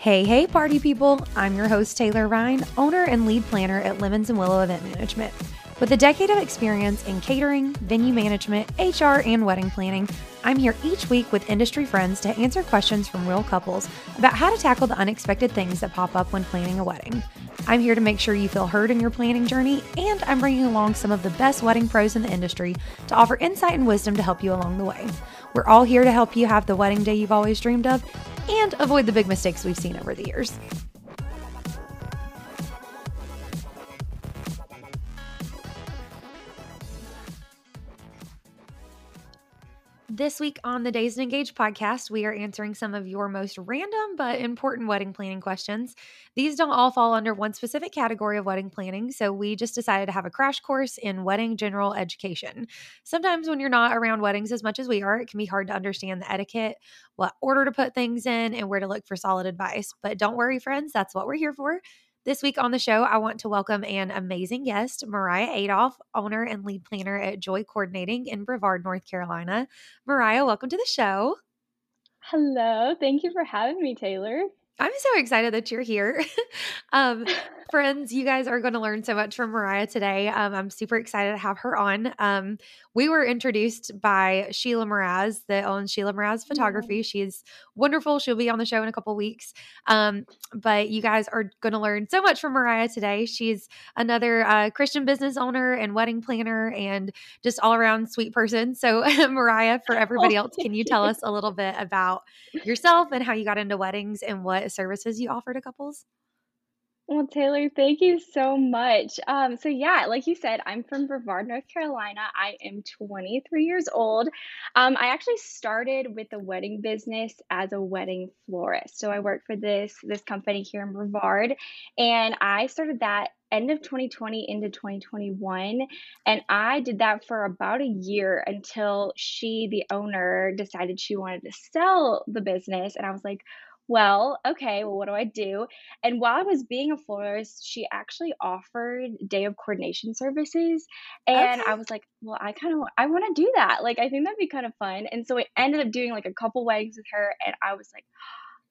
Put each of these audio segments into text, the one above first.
Hey, hey, party people! I'm your host, Taylor Rhyne, owner and lead planner at Lemons and Willow Event Management. With a decade of experience in catering, venue management, HR, and wedding planning, I'm here each week with industry friends to answer questions from real couples about how to tackle the unexpected things that pop up when planning a wedding. I'm here to make sure you feel heard in your planning journey, and I'm bringing along some of the best wedding pros in the industry to offer insight and wisdom to help you along the way. We're all here to help you have the wedding day you've always dreamed of and avoid the big mistakes we've seen over the years. This week on the Dazed and Engaged podcast, we are answering some of your most random but important wedding planning questions. These don't all fall under one specific category of wedding planning, so we just decided to have a crash course in wedding general education. Sometimes, when you're not around weddings as much as we are, it can be hard to understand the etiquette, what order to put things in, and where to look for solid advice. But don't worry, friends, that's what we're here for. This week on the show, I want to welcome an amazing guest, Mariah Adolf, owner and lead planner at Joy Coordinating in Brevard, North Carolina. Mariah, welcome to the show. Hello. Thank you for having me, Taylor. I'm so excited that you're here. um, friends, you guys are going to learn so much from Mariah today. Um, I'm super excited to have her on. Um, we were introduced by Sheila Mraz, that owns Sheila Mraz Photography. Yeah. She's wonderful. She'll be on the show in a couple weeks. Um, but you guys are going to learn so much from Mariah today. She's another uh, Christian business owner and wedding planner and just all around sweet person. So, Mariah, for everybody else, can you tell us a little bit about yourself and how you got into weddings and what services you offer to couples? Well, Taylor, thank you so much. Um, so yeah, like you said, I'm from Brevard, North Carolina. I am 23 years old. Um, I actually started with the wedding business as a wedding florist. So I work for this this company here in Brevard, and I started that end of 2020 into 2021 and i did that for about a year until she the owner decided she wanted to sell the business and i was like well, okay, well, what do I do? And while I was being a florist, she actually offered day of coordination services. And okay. I was like, well, I kind of, I want to do that. Like, I think that'd be kind of fun. And so I ended up doing like a couple weddings with her. And I was like,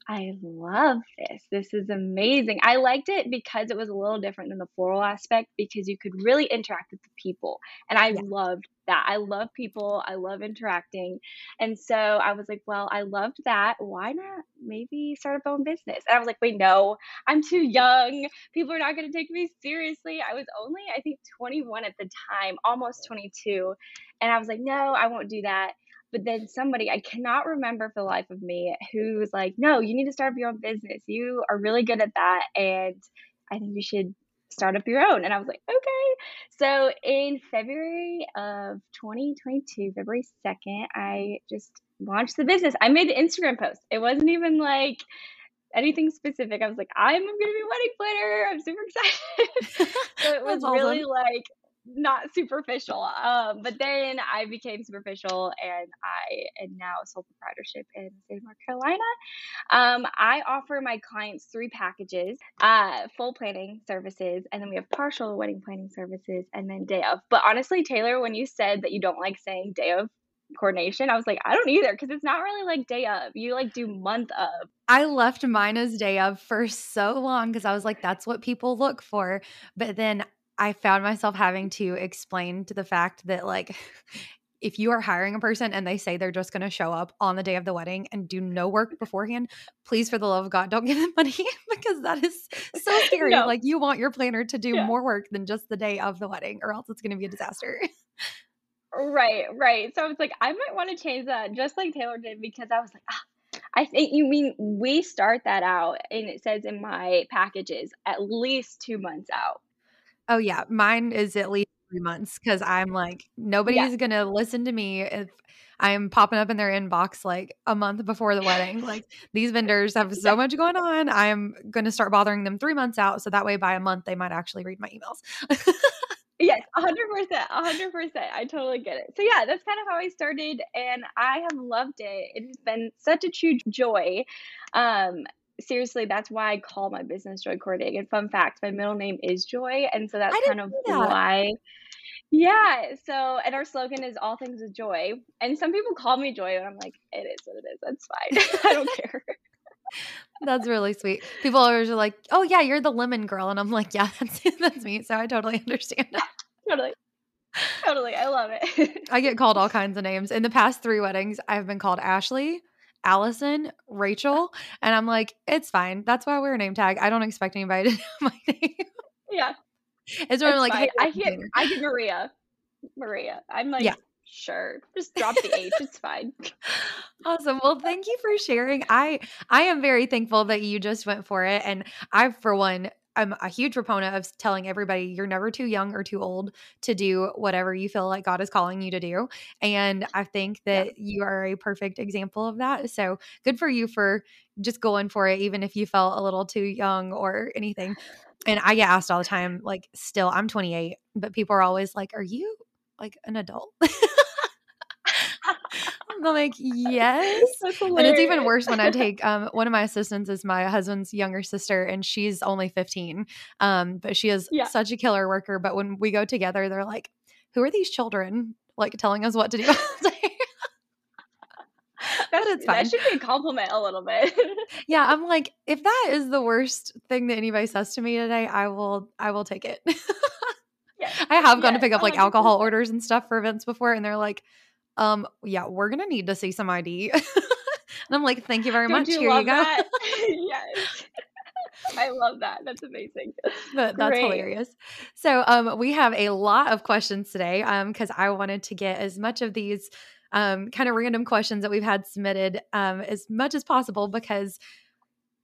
I love this. This is amazing. I liked it because it was a little different than the floral aspect because you could really interact with the people. And I yeah. loved that. I love people. I love interacting. And so I was like, well, I loved that. Why not maybe start a own business? And I was like, wait, no, I'm too young. People are not going to take me seriously. I was only, I think, 21 at the time, almost 22. And I was like, no, I won't do that. But then somebody, I cannot remember for the life of me, who was like, no, you need to start up your own business. You are really good at that. And I think you should start up your own. And I was like, okay. So in February of 2022, February 2nd, I just launched the business. I made the Instagram post. It wasn't even like anything specific. I was like, I'm gonna be wedding planner. I'm super excited. so it was really like not superficial. Um, but then I became superficial and I am now a sole proprietorship in the state of North Carolina. Um, I offer my clients three packages uh, full planning services, and then we have partial wedding planning services, and then day of. But honestly, Taylor, when you said that you don't like saying day of, coordination. I was like, I don't either because it's not really like day of. You like do month of. I left mine as day of for so long because I was like, that's what people look for. But then I found myself having to explain to the fact that like if you are hiring a person and they say they're just going to show up on the day of the wedding and do no work beforehand, please, for the love of God, don't give them money because that is so scary. No. Like, you want your planner to do yeah. more work than just the day of the wedding, or else it's going to be a disaster. Right, right. So I was like, I might want to change that just like Taylor did because I was like, ah, I think you mean we start that out and it says in my packages at least two months out. Oh yeah, mine is at least three months because I'm like nobody's yeah. gonna listen to me if I'm popping up in their inbox like a month before the wedding. like these vendors have so much going on. I'm gonna start bothering them three months out, so that way by a month they might actually read my emails. yes, hundred percent, hundred percent. I totally get it. So yeah, that's kind of how I started, and I have loved it. It has been such a true joy. Um, seriously, that's why I call my business Joy Coordinating. And fun fact, my middle name is Joy, and so that's kind of that. why. Yeah. So, and our slogan is all things with joy. And some people call me Joy, and I'm like, it is what it is. That's fine. I don't care. That's really sweet. People always are like, "Oh yeah, you're the lemon girl," and I'm like, "Yeah, that's that's me." So I totally understand. totally. Totally. I love it. I get called all kinds of names. In the past 3 weddings, I've been called Ashley, Allison, Rachel, and I'm like, "It's fine. That's why I wear a name tag. I don't expect anybody to know my name." Yeah. It's when I'm like. "Hey, I get? I get Maria. Maria. I'm like, Yeah. sure. Just drop the H. It's fine. Awesome. Well, thank you for sharing. I I am very thankful that you just went for it and I for one I'm a huge proponent of telling everybody you're never too young or too old to do whatever you feel like God is calling you to do. And I think Yeah. that you are a perfect example of that. So good for you for just going for it, even if you felt a little too young or anything. And I get asked all the time, like, still, I'm 28, but people are always like, Are you like an adult? I'm like, Yes. And it's even worse when I take um, one of my assistants is my husband's younger sister, and she's only 15. Um, but she is Yeah. such a killer worker. But when we go together, they're like, "Who are these children?" Like telling us what to do. but it's fine. that should be a compliment a little bit. Yeah, I'm like, if that is the worst thing that anybody says to me today, I will, I will take it. yes. I have gone to pick up like alcohol 100%. orders and stuff for events before, and they're like, um, yeah, we're gonna need to see some ID. and I'm like, thank you very Don't much. you Here you go. yes. I love that. That's amazing. But that's Great. hilarious. So um we have a lot of questions today um because I wanted to get as much of these um kind of random questions that we've had submitted um as much as possible because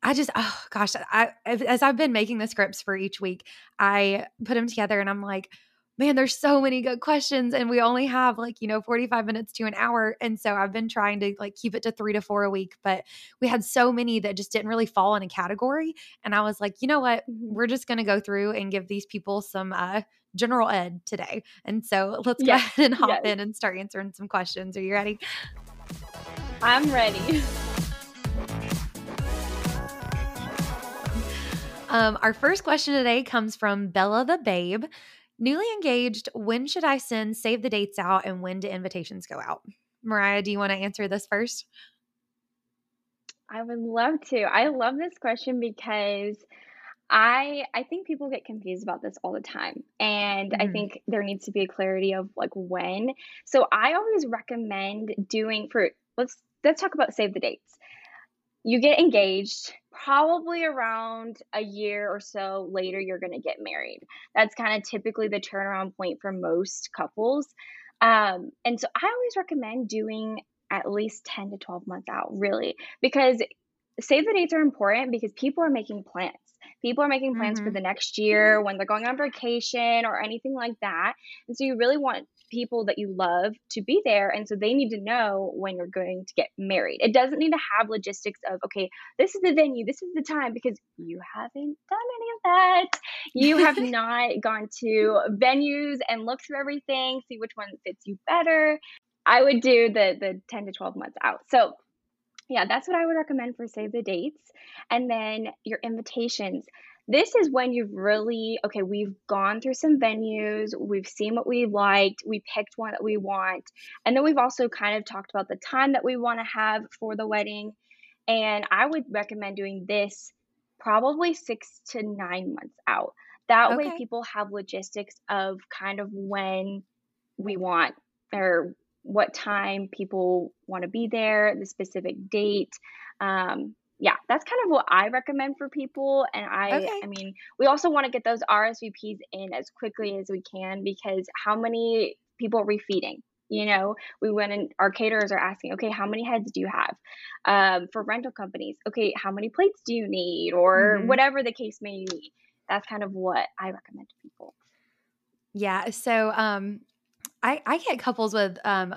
I just oh gosh I as I've been making the scripts for each week I put them together and I'm like man there's so many good questions and we only have like you know 45 minutes to an hour and so I've been trying to like keep it to 3 to 4 a week but we had so many that just didn't really fall in a category and I was like you know what we're just going to go through and give these people some uh, general ed today. And so let's go ahead and hop yes. in and start answering some questions. Are you ready? I'm ready. Um, our first question today comes from Bella the Babe. Newly engaged, when should I send save the dates out and when do invitations go out? Mariah, do you want to answer this first? I would love to. I love this question because I I think people get confused about this all the time. And I Mhm. think there needs to be a clarity of like when. So I always recommend doing for let's let's talk about save the dates. You get engaged, probably around a year or so later you're going to get married. That's kind of typically the turnaround point for most couples. Um, and so I always recommend doing at least 10 to 12 months out, really, because save the dates are important because people are making plans. People are making plans for Mhm. the next year when they're going on vacation or anything like that. And so you really want people that you love to be there. And so they need to know when you're going to get married. It doesn't need to have logistics of, okay, this is the venue, this is the time, because you haven't done any of that. You have not gone to venues and looked through everything, see which one fits you better. I would do the the 10 to 12 months out. So yeah, that's what I would recommend for save the dates. And then your invitations. This is when you've really, okay, we've gone through some venues, we've seen what we liked, we picked one that we want. And then we've also kind of talked about the time that we want to have for the wedding. And I would recommend doing this probably six to nine months out. That way, people have logistics of kind of when we want or what time people want to be there, the specific date. Um, yeah, that's kind of what I recommend for people. And I, Okay. I mean, we also want to get those RSVPs in as quickly as we can because how many people are we feeding? You know, we went and our caterers are asking, okay, how many heads do you have? Um, for rental companies, okay, how many plates do you need? Or Mhm. whatever the case may be. That's kind of what I recommend to people. Yeah. So um I I get couples with um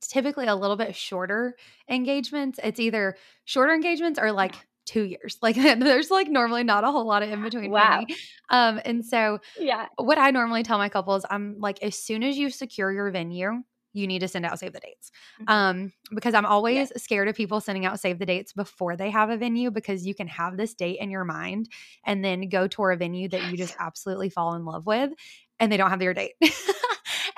typically a little bit shorter engagements. It's either shorter engagements or like two years. Like there's like normally not a whole lot of in between Wow. for me. Um and so Yeah. what I normally tell my couples, I'm like, as soon as you secure your venue, you need to send out save the dates. Mhm. Um, because I'm always Yes. scared of people sending out save the dates before they have a venue because you can have this date in your mind and then go tour a venue that you just absolutely fall in love with and they don't have your date.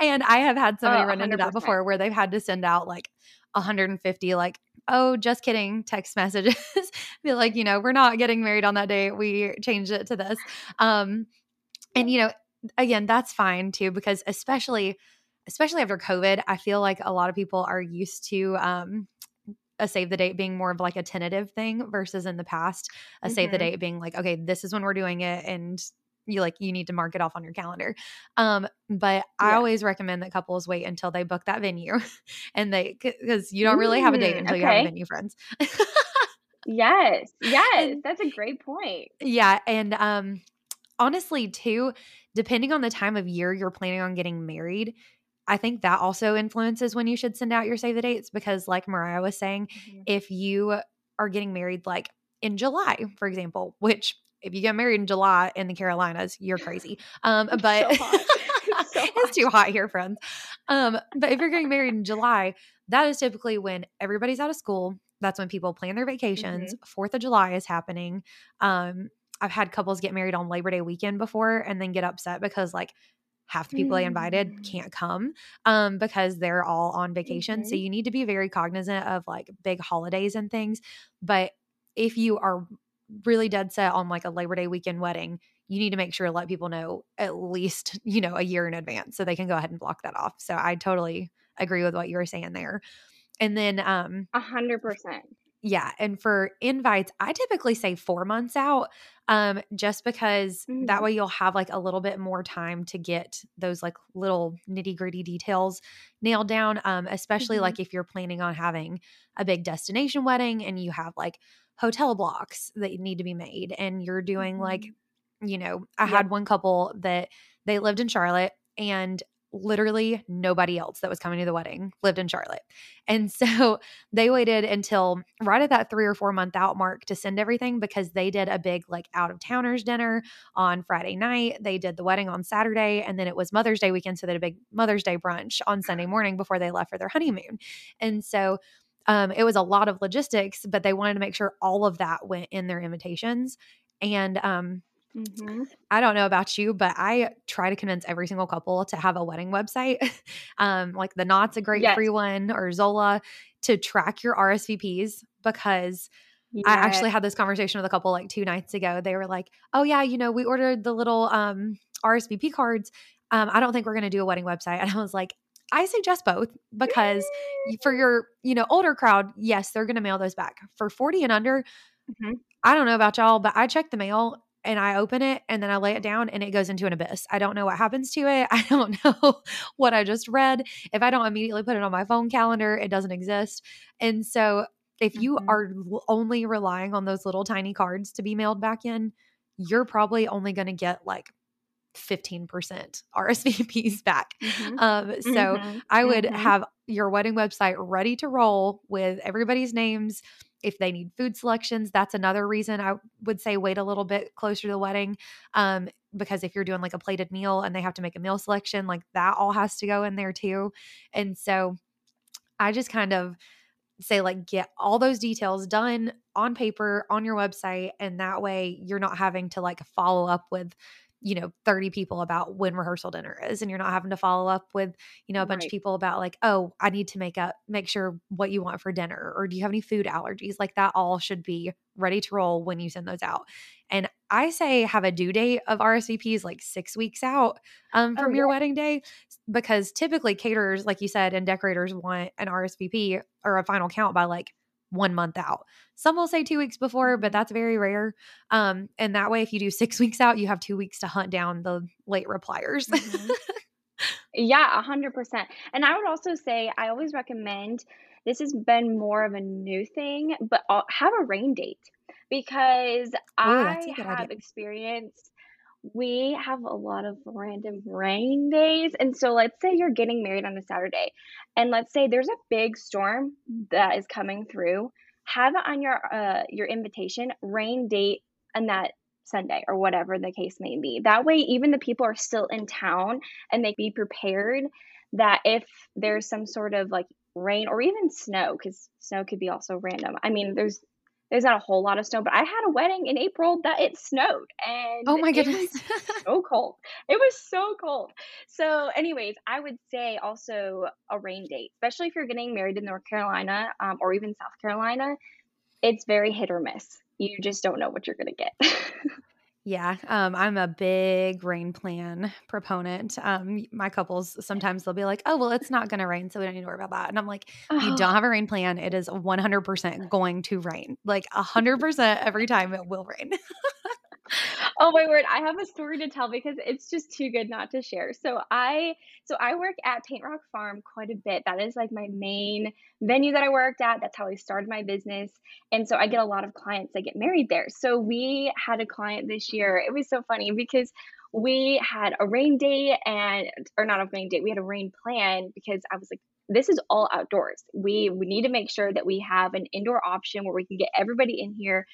and I have had somebody Oh, run into that before where they've had to send out like 150 like oh just kidding text messages be like you know we're not getting married on that day we changed it to this um and you know again that's fine too because especially especially after covid i feel like a lot of people are used to um a save the date being more of like a tentative thing versus in the past a mm-hmm. save the mm-hmm. date being like okay this is when we're doing it and you like you need to mark it off on your calendar. Um, but yeah. I always recommend that couples wait until they book that venue and they because you don't really have a date until okay. you have a venue, friends. yes, yes, that's a great point. Yeah, and um, honestly, too, depending on the time of year you're planning on getting married. I think that also influences when you should send out your save the dates because, like Mariah was saying, mm-hmm. if you are getting married like in July, for example, which if you get married in July in the Carolinas, you're crazy. Um, but so it's, so it's, too hot here, friends. Um, but if you're getting married in July, that is typically when everybody's out of school. That's when people plan their vacations. Mm-hmm. Fourth of July is happening. Um, I've had couples get married on Labor Day weekend before and then get upset because like half the people mm-hmm. they invited mm. can't come um, because they're all on vacation. Mm-hmm. So you need to be very cognizant of like big holidays and things. But if you are really dead set on like a Labor Day weekend wedding, you need to make sure to let people know at least, you know, a year in advance so they can go ahead and block that off. So I totally agree with what you were saying there. And then um a hundred percent. Yeah. And for invites, I typically say four months out. Um, just because mm-hmm. that way you'll have like a little bit more time to get those like little nitty gritty details nailed down. Um, especially mm-hmm. like if you're planning on having a big destination wedding and you have like hotel blocks that need to be made and you're doing mm-hmm. like you know i yep. had one couple that they lived in charlotte and literally nobody else that was coming to the wedding lived in charlotte and so they waited until right at that three or four month out mark to send everything because they did a big like out of towners dinner on friday night they did the wedding on saturday and then it was mother's day weekend so they did a big mother's day brunch on sunday morning before they left for their honeymoon and so um, it was a lot of logistics, but they wanted to make sure all of that went in their invitations. And um, mm-hmm. I don't know about you, but I try to convince every single couple to have a wedding website. um, like the Knot's a great yes. free one, or Zola to track your RSVPs because. Yes. I actually had this conversation with a couple like two nights ago. They were like, "Oh yeah, you know, we ordered the little um, RSVP cards. Um, I don't think we're going to do a wedding website." And I was like, I suggest both because for your, you know, older crowd, yes, they're going to mail those back. For 40 and under, mm-hmm. I don't know about y'all, but I check the mail and I open it and then I lay it down and it goes into an abyss. I don't know what happens to it. I don't know what I just read. If I don't immediately put it on my phone calendar, it doesn't exist. And so if you mm-hmm. are only relying on those little tiny cards to be mailed back in, you're probably only going to get like 15% RSVPs back. Mm-hmm. Um, so mm-hmm. I would mm-hmm. have your wedding website ready to roll with everybody's names. If they need food selections, that's another reason I would say wait a little bit closer to the wedding. Um, because if you're doing like a plated meal and they have to make a meal selection, like that all has to go in there too. And so I just kind of say like get all those details done on paper on your website and that way you're not having to like follow up with you know 30 people about when rehearsal dinner is and you're not having to follow up with you know a bunch right. of people about like oh i need to make up make sure what you want for dinner or do you have any food allergies? Like that all should be ready to roll when you send those out. And i say have a due date of rsvps like six weeks out um, from oh, your wedding day because typically caterers like you said and decorators want an rsvp or a final count by like one month out. Some will say two weeks before, but that's very rare. Um, and that way, if you do six weeks out, you have two weeks to hunt down the late repliers. mm-hmm. Yeah, a hundred percent. And I would also say I always recommend this has been more of a new thing, but I'll have a rain date because Ooh, I have idea. experienced we have a lot of random rain days. And so let's say you're getting married on a Saturday and let's say there's a big storm that is coming through. Have it on your uh your invitation rain date on that Sunday or whatever the case may be. That way even the people are still in town and they be prepared that if there's some sort of like rain or even snow cuz snow could be also random. I mean, there's there's not a whole lot of snow, but I had a wedding in April that it snowed and Oh my it goodness. was so cold. It was so cold. So, anyways, I would say also a rain date, especially if you're getting married in North Carolina um, or even South Carolina, it's very hit or miss. You just don't know what you're going to get. Yeah, um, I'm a big rain plan proponent. Um, my couples sometimes they'll be like, "Oh, well, it's not going to rain, so we don't need to worry about that." And I'm like, "You don't oh, have a rain plan. It is 100% going to rain. Like 100% every time it will rain." Oh my word, I have a story to tell because it's just too good not to share. So I so I work at Paint Rock Farm quite a bit. That is like my main venue that I worked at. That's how I started my business. And so I get a lot of clients that get married there. So we had a client this year. It was so funny because we had a rain date and or not a rain date. We had a rain plan because I was like this is all outdoors. We we need to make sure that we have an indoor option where we can get everybody in here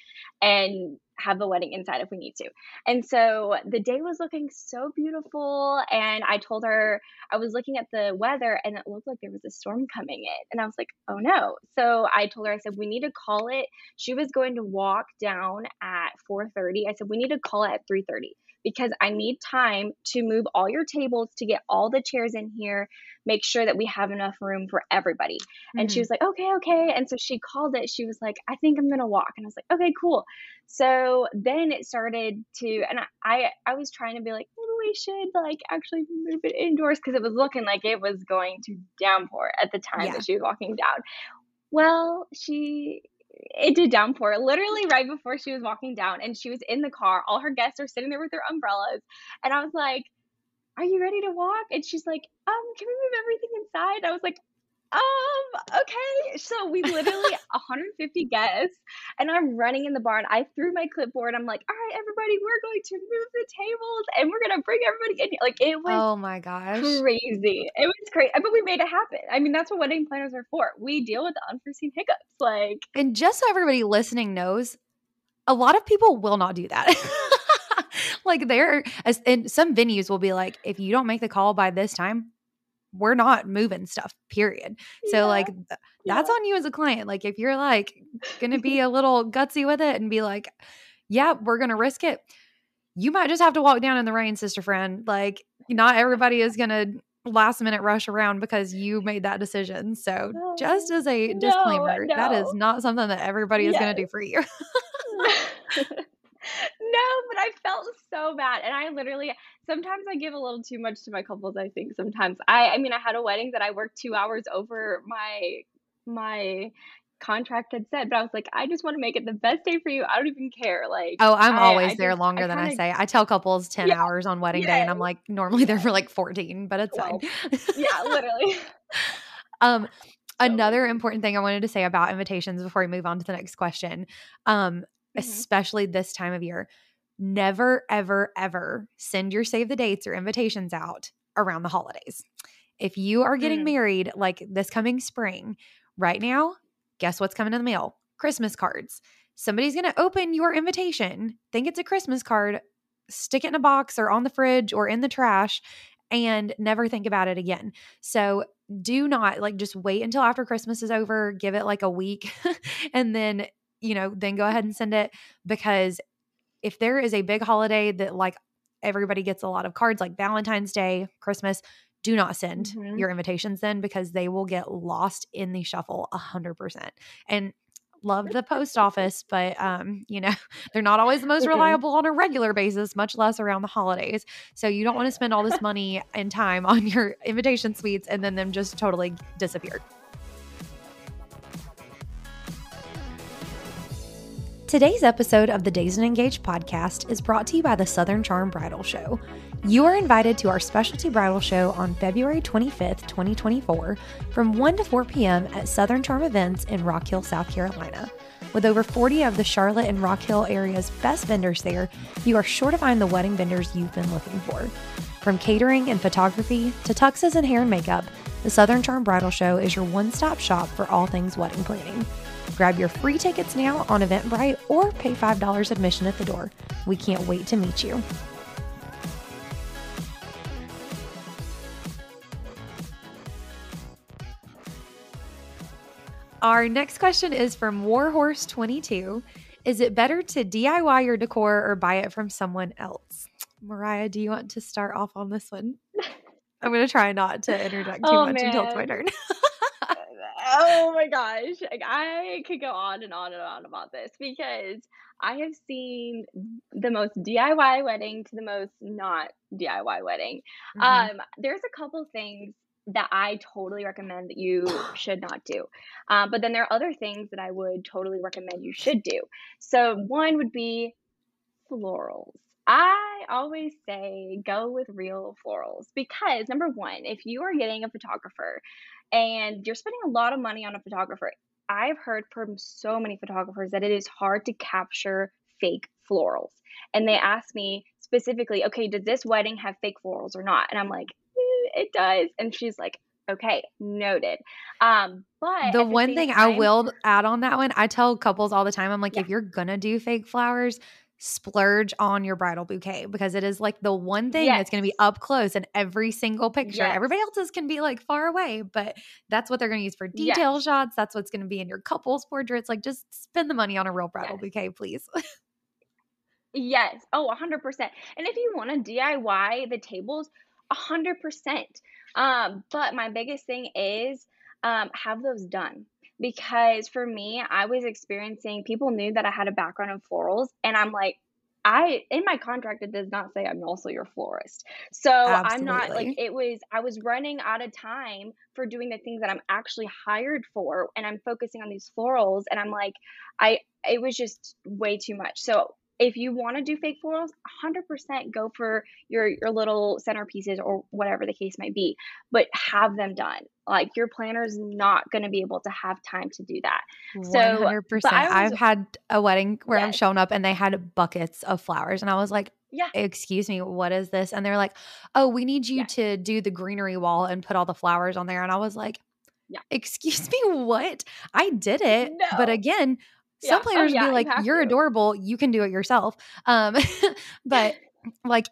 and have the wedding inside if we need to. And so the day was looking so beautiful. And I told her, I was looking at the weather and it looked like there was a storm coming in. And I was like, oh no. So I told her, I said, we need to call it. She was going to walk down at 4:30. I said, we need to call it at 3:30 because I need time to move all your tables to get all the chairs in here, make sure that we have enough room for everybody. And she hmm was like, okay, okay. And so she called it. She was like, I think I'm going to walk. And I was like, okay, cool. So then it started to, and I, I, I was trying to be like, maybe we should like actually move it indoors because it was looking like it was going to downpour at the time Yeah. that she was walking down. Well, she, it did downpour literally right before she was walking down, and she was in the car. All her guests are sitting there with their umbrellas, and I was like, "Are you ready to walk?" And she's like, "Um, can we move everything inside?" I was like, um, okay. So we literally 150 guests, and I'm running in the barn. I threw my clipboard. I'm like, all right, everybody, we're going to move the tables and we're gonna bring everybody in. here." Like it was Oh my gosh. crazy. It was crazy, but we made it happen. I mean, that's what wedding planners are for. We deal with the unforeseen hiccups. Like, And just so everybody listening knows, a lot of people will not do that. like there as and some venues will be like, if you don't make the call by this time, we're not moving stuff, period. So yeah, like th- that's yeah. on you as a client. Like if you're like gonna be a little gutsy with it and be like, yeah, we're gonna risk it, you might just have to walk down in the rain, sister friend. Like not everybody is gonna last minute rush around because you made that decision. So just oh, as a no, disclaimer, that is not something that everybody is gonna do for you. No, but I felt so bad, and I literally sometimes I give a little too much to my couples, I think sometimes. I I mean, I had a wedding that I worked 2 hours over my my contract had said, but I was like, "I just wanna make it the best day for you, I don't even care." Like, Oh, I'm I always I there just I longer than I kinda say. I tell couples 10 Yeah, hours on wedding day, and I'm like, normally there for like 14, but it's fine. Yeah, literally. um, another important thing I wanted to say about invitations before we move on to the next question, um, Mhm, especially this time of year, never, ever, ever send your save the dates or invitations out around the holidays. If you are getting mm, married like this coming spring, right now, guess what's coming in the mail? Christmas cards. Somebody's going to open your invitation, think it's a Christmas card, stick it in a box or on the fridge or in the trash, and never think about it again. So do not like just wait until after Christmas is over, give it like a week, and then, you know, then go ahead and send it because if there is a big holiday that like everybody gets a lot of cards like Valentine's Day, Christmas, do not send mhm, your invitations then because they will get lost in the shuffle a hundred percent. And love the post office, but um, you know, they're not always the most mhm. reliable on a regular basis, much less around the holidays. So you don't want to spend all this money and time on your invitation suites and then them just totally disappear. Today's episode of the Dazed and Engaged podcast is brought to you by the Southern Charm Bridal Show. You are invited to our specialty bridal show on February 25th, 2024, from 1 to 4 p.m. at Southern Charm Events in Rock Hill, South Carolina. With over 40 of the Charlotte and Rock Hill area's best vendors there, you are sure to find the wedding vendors you've been looking for. From catering and photography to tuxes and hair and makeup, the Southern Charm Bridal Show is your one stop shop for all things wedding planning. Grab your free tickets now on Eventbrite or pay $5 admission at the door. We can't wait to meet you. Our next question is from Warhorse22. Is it better to DIY your decor or buy it from someone else? Mariah, do you want to start off on this one? I'm going to try not to interject too Oh much until it's my turn. Oh my gosh. Like I could go on and on and on about this because I have seen the most DIY wedding to the most not DIY wedding. hmm Um, there's a couple things that I totally recommend that you should not do. Um, but then there are other things that I would totally recommend you should do. So one would be Florals. I always say go with real florals because number one, if you are getting a photographer and you're spending a lot of money on a photographer, I've heard from so many photographers that it is hard to capture fake florals. And they ask me specifically, okay, does this wedding have fake florals or not? And I'm like, "Eh, it does. And she's like, okay, noted. Um, but The one thing I will add on that one, I tell couples all the time, I'm like, yeah, if you're going to do fake flowers, splurge on your bridal bouquet because it is like the one thing that's going to be up close in every single picture. yes, Everybody else's can be like far away, but that's what they're going to use for detail yes, shots. That's what's going to be in your couples portraits. Like, just spend the money on a real bridal yes. bouquet, please. Yes. Oh, 100%. And if you want to DIY the tables, 100%. Um, but my biggest thing is um, have those done. Because for me, I was experiencing, people knew that I had a background in florals, and I'm like, I, in my contract, it does not say I'm also your florist. So I'm not like, it was, I was running out of time for doing the things that I'm actually hired for, and I'm focusing on these florals, and I'm like, I, it was just way too much. So if you want to do fake florals, 100% go for your your little centerpieces or whatever the case might be, but have them done. Like your planner's not going to be able to have time to do that. So, but 100%. I always I've had a wedding where yes. shown up and they had buckets of flowers. And I was like, Yeah. excuse me, what is this? And they're like, oh, we need you Yes. to do the greenery wall and put all the flowers on there. And I was like, Yeah. excuse me, what? I did it. But again, some Yeah. Oh would be yeah, you like, you're to. adorable. You can do it yourself. Um, but like,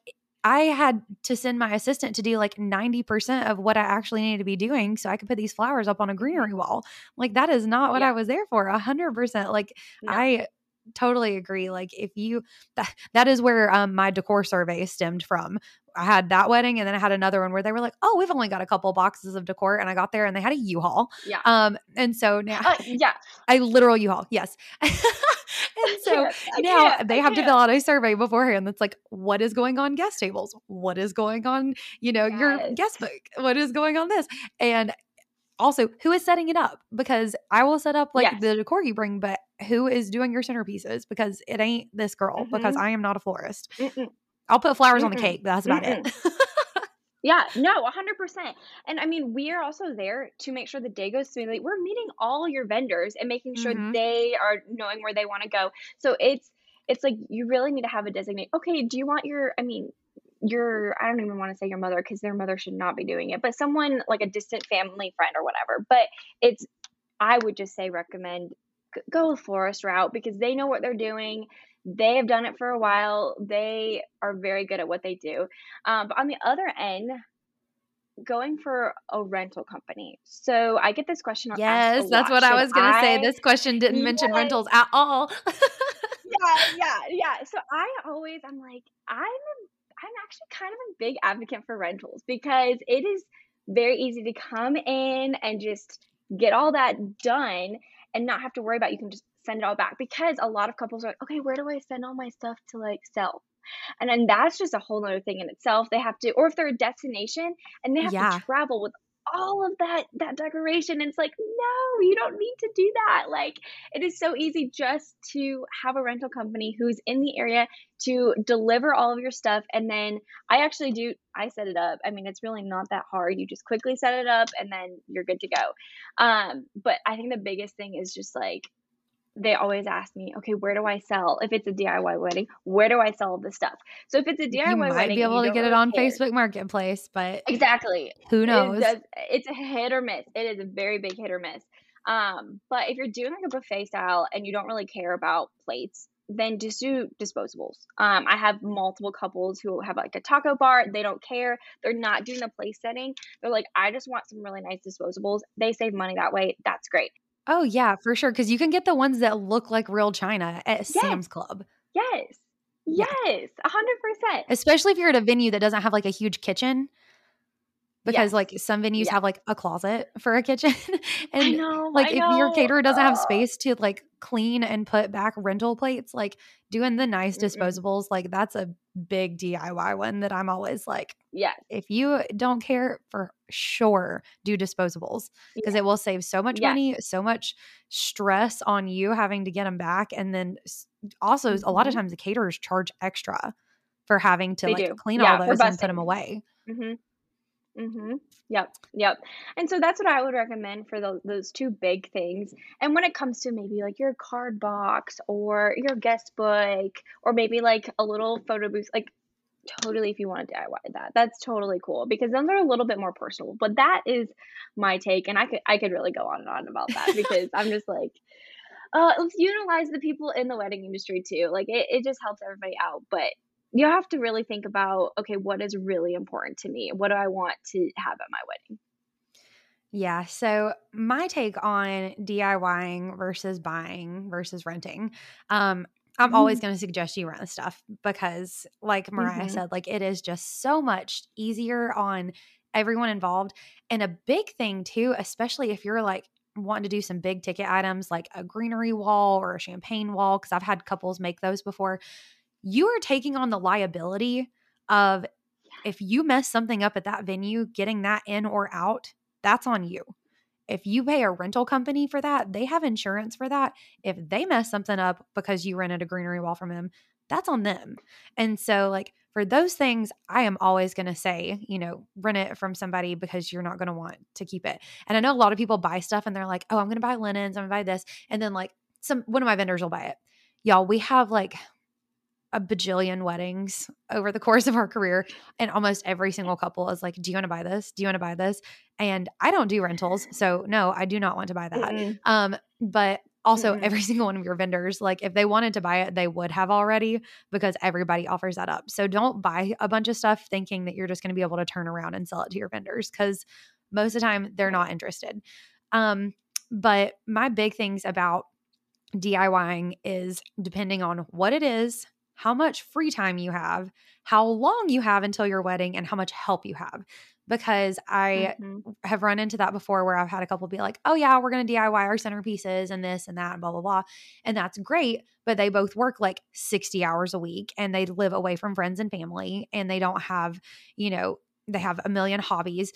I had to send my assistant to do like 90% of what I actually needed to be doing so I could put these flowers up on a greenery wall. Like, that is not what I was there for. A hundred percent. Like, No. I totally agree. Like, if you, that, that is where um, my decor survey stemmed from. I had that wedding and then I had another one where they were like, oh, we've only got a couple boxes of decor. And I got there and they had a U-Haul. Yeah. Um, and so now Uh, yeah. a literal U-Haul, yes. and so. Now they I have to fill out a survey beforehand that's like, what is going on guest tables? What is going on, you know, your Yes. guest book? What is going on this? And also, who is setting it up? Because I will set up like Yes. the decor you bring, but who is doing your centerpieces? Because it ain't this girl, because Mhm. I am not a florist. Mm-mm. I'll put flowers on the cake, but that's about Mm-mm. it. Yeah, no, 100%. And I mean, we are also there to make sure the day goes smoothly. We're meeting all your vendors and making sure hmm they are knowing where they want to go. So it's it's like you really need to have a designate. Okay, do you want your I mean, your I don't even want to say your mother because their mother should not be doing it, but someone like a distant family friend or whatever. But it's I would just say recommend go with florist route because they know what they're doing. They have done it for a while. They are very good at what they do. Um, but on the other end, going for a rental company. So I get this question Yes, that's what I was going to say. This question didn't mention rentals at all. Yeah, yeah, yeah. So I always, I'm like, I'm, I'm actually kind of a big advocate for rentals because it is very easy to come in and just get all that done and not have to worry about. You can just send it all back because a lot of couples are like, okay, where do I send all my stuff to like sell? And then that's just a whole other thing in itself. They have to, or if they're a destination and they have yeah. to travel with all of that that decoration, and it's like, no, you don't need to do that. Like, it is so easy just to have a rental company who's in the area to deliver all of your stuff, and then I actually do. I set it up. I mean, it's really not that hard. You just quickly set it up, and then you're good to go. Um, but I think the biggest thing is just like they always ask me, okay, where do I sell? If it's a DIY wedding, where do I sell this stuff? So if it's a DIY You might wedding be able to get it on care, Facebook Marketplace, but exactly, who knows? does. It's a hit or miss. It is a very big hit or miss. Um, but if you're doing like a buffet style and you don't really care about plates, then just do disposables. Um, I have multiple couples who have like a taco bar. They don't care. They're not doing the place setting. They're like, I just want some really nice disposables. They save money that way. That's great. Oh, yeah, for sure. Because you can get the ones that look like real china at Yes. Sam's Club. Yes. Yes. 100%. Especially if you're at a venue that doesn't have like a huge kitchen. Because Yes. like some venues Yeah. have like a closet for a kitchen. And know. like I if your caterer doesn't have space to like clean and put back rental plates, like doing the nice Mm-mm. disposables, like that's a big DIY one that I'm always like, yeah if you don't care for sure, do disposables because Yeah. it will save so much money, so much stress on you having to get them back. And then also, a lot of times the caterers charge extra for having to They like do. clean Yeah, all those and put them away. Mhm. Mhm. Yep. Yep. And so that's what I would recommend for those those two big things. And when it comes to maybe like your card box or your guest book or maybe like a little photo booth, like totally if you want to DIY that, that's totally cool because those are a little bit more personal. But that is my take, and I could I could really go on and on about that because I'm just like. Uh, let's utilize the people in the wedding industry too. Like it, it just helps everybody out. But you have to really think about okay what is really important to me what do i want to have at my wedding Yeah. So my take on DIYing versus buying versus renting. Um, I'm always going to suggest you rent the stuff because, like Mariah Mhm. said, like it is just so much easier on everyone involved. And a big thing too, especially if you're like wanting to do some big ticket items like a greenery wall or a champagne wall, because I've had couples make those before. You are taking on the liability of if you mess something up at that venue, getting that in or out, that's on you. If you pay a rental company for that, they have insurance for that. If they mess something up because you rented a greenery wall from them, that's on them. And so, like, for those things, I am always going to say, you know, rent it from somebody because you're not going to want to keep it. And I know a lot of people buy stuff and they're like, oh, I'm going to buy linens, I'm going to buy this. And then, like, some one of my vendors will buy it. Y'all, we have like a bajillion weddings over the course of our career and almost every single couple is like do you want to buy this? Do you want to buy this? And i don't do rentals so no i do not want to buy that. Mm-mm. um but also Mm-mm. every single one of your vendors like if they wanted to buy it they would have already because everybody offers that up. So don't buy a bunch of stuff thinking that you're just going to be able to turn around and sell it to your vendors because most of the time they're not interested. Um but my big things about DIYing is depending on what it is, how much free time you have, how long you have until your wedding, and how much help you have. Because I Mhm. have run into that before where I've had a couple be like, oh, yeah, we're going to DIY our centerpieces and this and that and blah, blah, blah. And that's great. But they both work like 60 hours a week and they live away from friends and family and they don't have, you know, they have a million hobbies.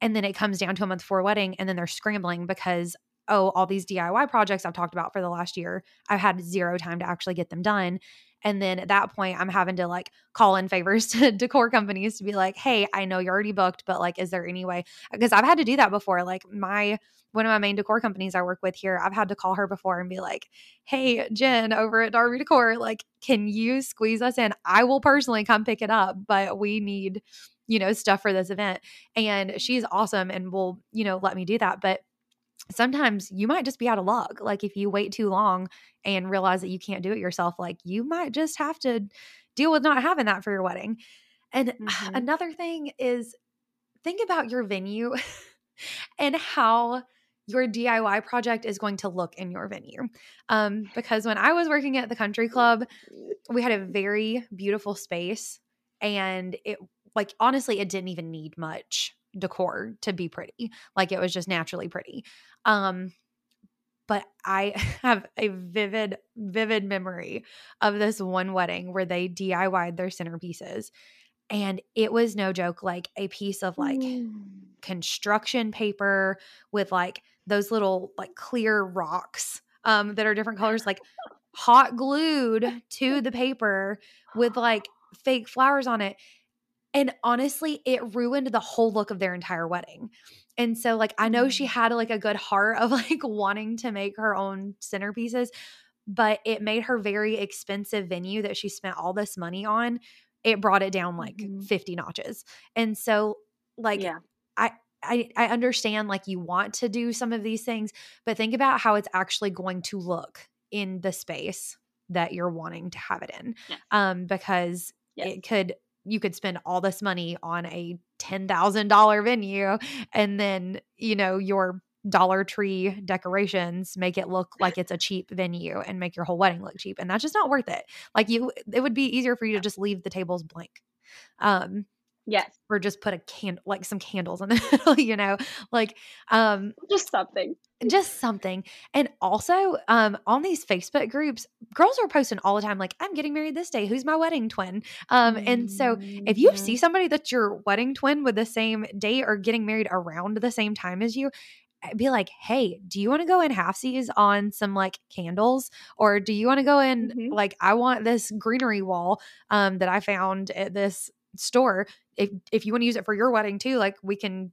And then it comes down to a month before wedding and then they're scrambling because oh, all these DIY projects I've talked about for the last year, I've had zero time to actually get them done. And then at that point, I'm having to like call in favors to decor companies to be like, hey, I know you're already booked, but like, is there any way? Because I've had to do that before. Like, my one of my main decor companies I work with here, I've had to call her before and be like, hey, Jen over at Darby Decor, like, can you squeeze us in? I will personally come pick it up, but we need, you know, stuff for this event. And she's awesome and will, you know, let me do that. But sometimes you might just be out of luck. Like if you wait too long and realize that you can't do it yourself, like you might just have to deal with not having that for your wedding. And Mhm. another thing is think about your venue and how your DIY project is going to look in your venue. Um, because when I was working at the country club, we had a very beautiful space and it like honestly it didn't even need much decor to be pretty like it was just naturally pretty um but i have a vivid vivid memory of this one wedding where they DIY'd their centerpieces and it was no joke like a piece of like Mm. construction paper with like those little like clear rocks um that are different colors like hot glued to the paper with like fake flowers on it and honestly it ruined the whole look of their entire wedding and so like i know she Mm. had like a good heart of like wanting to make her own centerpieces but it made her very expensive venue that she spent all this money on it brought it down like Mhm. 50 notches and so like yeah. I, I I understand like you want to do some of these things, but think about how it's actually going to look in the space that you're wanting to have it in. Um, because Yes. it could you could spend all this money on a ten thousand dollar venue, and then you know your Dollar Tree decorations make it look like it's a cheap venue and make your whole wedding look cheap. And that's just not worth it. Like you, it would be easier for you to just leave the tables blank. Um, Yes. Or just put a candle, like some candles in the middle, you know, like um just something. Just something. And also, um, on these Facebook groups, girls are posting all the time, like, I'm getting married this day. Who's my wedding twin? Um, and so if you see somebody that's your wedding twin with the same date or getting married around the same time as you, eh, be like, hey, do you want to go in halfsies on some like candles? Or do you want to go in Mhm. like I want this greenery wall um that I found at this store. If if you want to use it for your wedding too, like we can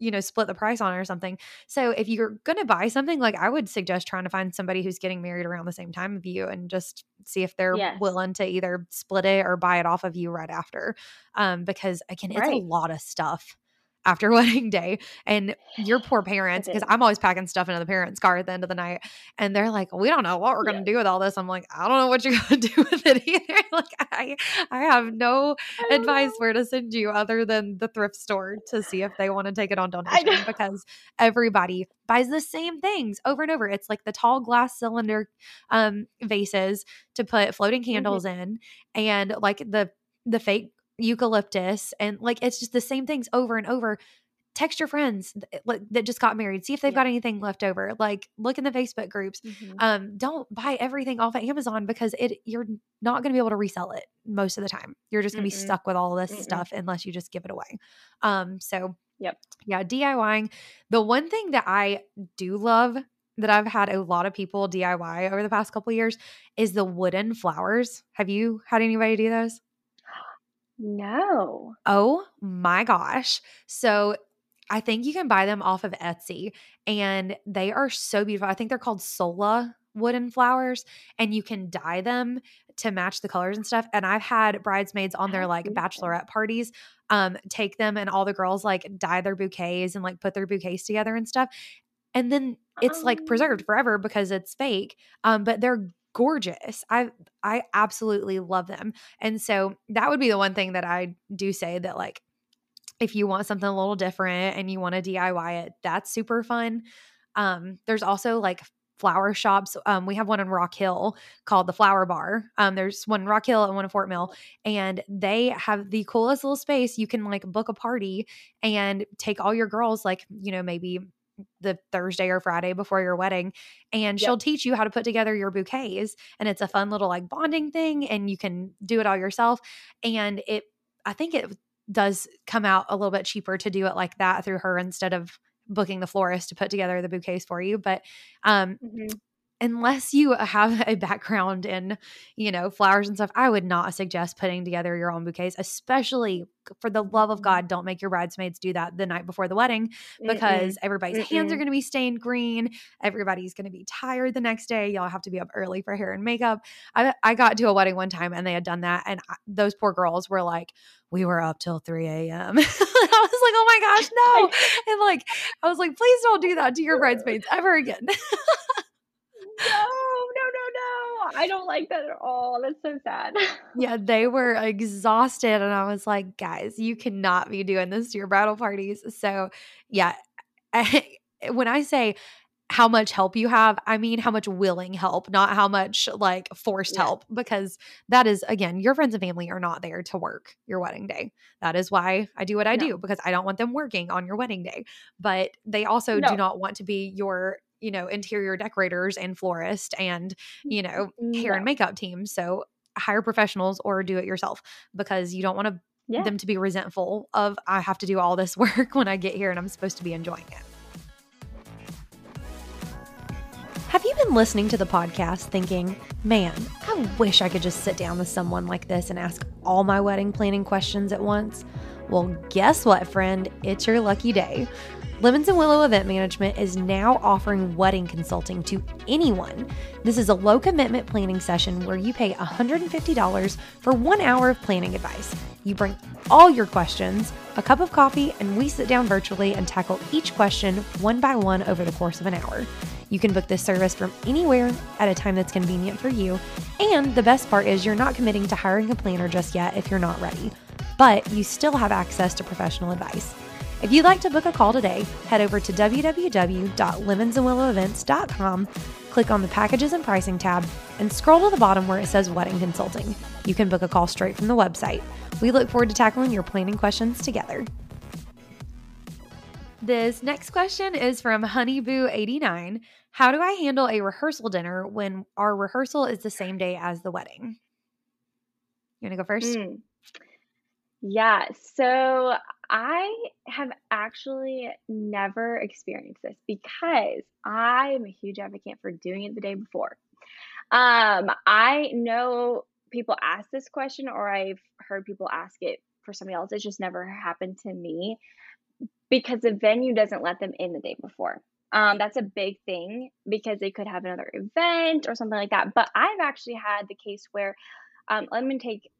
you know split the price on it or something. So if you're going to buy something, like I would suggest trying to find somebody who's getting married around the same time of you and just see if they're Yes. willing to either split it or buy it off of you right after. Um because again, it's a lot of stuff after wedding day and your poor parents because. I'm always packing stuff into the parents' car at the end of the night and they're like, "We don't know what we're going Yeah. to do with all this." I'm like, "I don't know what you're going to do with it either." like I I have no I advice know. where to send you other than the thrift store to see if they want to take it on donation because everybody buys the same things over and over. It's like the tall glass cylinder um vases to put floating Mm-hmm. candles in and like the the fake eucalyptus and like it's just the same things over and over. Text your friends th- that just got married. See if they've Yeah. got anything left over. Like look in the Facebook groups Mhm. um don't buy everything off of amazon because it you're not going to be able to resell it most of the time you're just going to be stuck with all this Mm-mm. stuff unless you just give it away um so Yep. yeah diying the one thing that i do love that i've had a lot of people diy over the past couple of years is the wooden flowers have you had anybody do those No. Oh my gosh. So I think you can buy them off of Etsy and they are so beautiful. I think they're called Sola wooden flowers and you can dye them to match the colors and stuff. And I've had bridesmaids on their like bachelorette parties um take them and all the girls like dye their bouquets and like put their bouquets together and stuff. And then it's like preserved Um. forever because it's fake. Um but they're gorgeous. I I absolutely love them. And so that would be the one thing that I do say that like if you want something a little different and you want to DIY it, that's super fun. Um, there's also like flower shops. Um, we have one in Rock Hill called the Flower Bar. Um, there's one in Rock Hill and one in Fort Mill, and they have the coolest little space. You can like book a party and take all your girls, like, you know, maybe the Thursday or Friday before your wedding, and Yep. she'll teach you how to put together your bouquets. And it's a fun little like bonding thing, and you can do it all yourself. And it, I think it does come out a little bit cheaper to do it like that through her instead of booking the florist to put together the bouquets for you. But um, Mhm. Unless you have a background in, you know, flowers and stuff, I would not suggest putting together your own bouquets, especially for the love of Mhm. God, don't make your bridesmaids do that the night before the wedding because everybody's hands are Mm-mm. going to be stained green. Everybody's going to be tired the next day. Y'all have to be up early for hair and makeup. I, I got to a wedding one time and they had done that. And I, those poor girls were like, we were up till 3 a.m. I was like, oh my gosh, no. And like, I was like, please don't do that to your bridesmaids ever again. No, no, no, no. I don't like that at all. That's so sad. yeah, they were exhausted. And I was like, guys, you cannot be doing this to your bridal parties. So, yeah, when I say how much help you have, I mean how much willing help, not how much like forced Yeah. help, because that is, again, your friends and family are not there to work your wedding day. That is why I do what I No. do, because I don't want them working on your wedding day. But they also No. do not want to be your, you know, interior decorators and florist and, you mm-hmm. know, hair and makeup teams. So hire professionals or do it yourself because you don't want to Yeah. them to be resentful of I have to do all this work when I get here and I'm supposed to be enjoying it. Have you been listening to the podcast thinking, man, I wish I could just sit down with someone like this and ask all my wedding planning questions at once? Well, guess what, friend? It's your lucky day. Lemons and Willow Event Management is now offering wedding consulting to anyone. This is a low commitment planning session where you pay $150 for one hour of planning advice. You bring all your questions, a cup of coffee, and we sit down virtually and tackle each question one by one over the course of an hour. You can book this service from anywhere at a time that's convenient for you. And the best part is you're not committing to hiring a planner just yet if you're not ready, but you still have access to professional advice. If you'd like to book a call today, head over to www.lemonsandwillowevents.com, click on the Packages and Pricing tab, and scroll to the bottom where it says Wedding Consulting. You can book a call straight from the website. We look forward to tackling your planning questions together. This next question is from Honeyboo89. How do I handle a rehearsal dinner when our rehearsal is the same day as the wedding? You want to go first? Mm. Yeah, so I have actually never experienced this because I am a huge advocate for doing it the day before. Um, I know people ask this question, or I've heard people ask it for somebody else. It's just never happened to me because the venue doesn't let them in the day before. Um, that's a big thing because they could have another event or something like that. But I've actually had the case where, um, let me take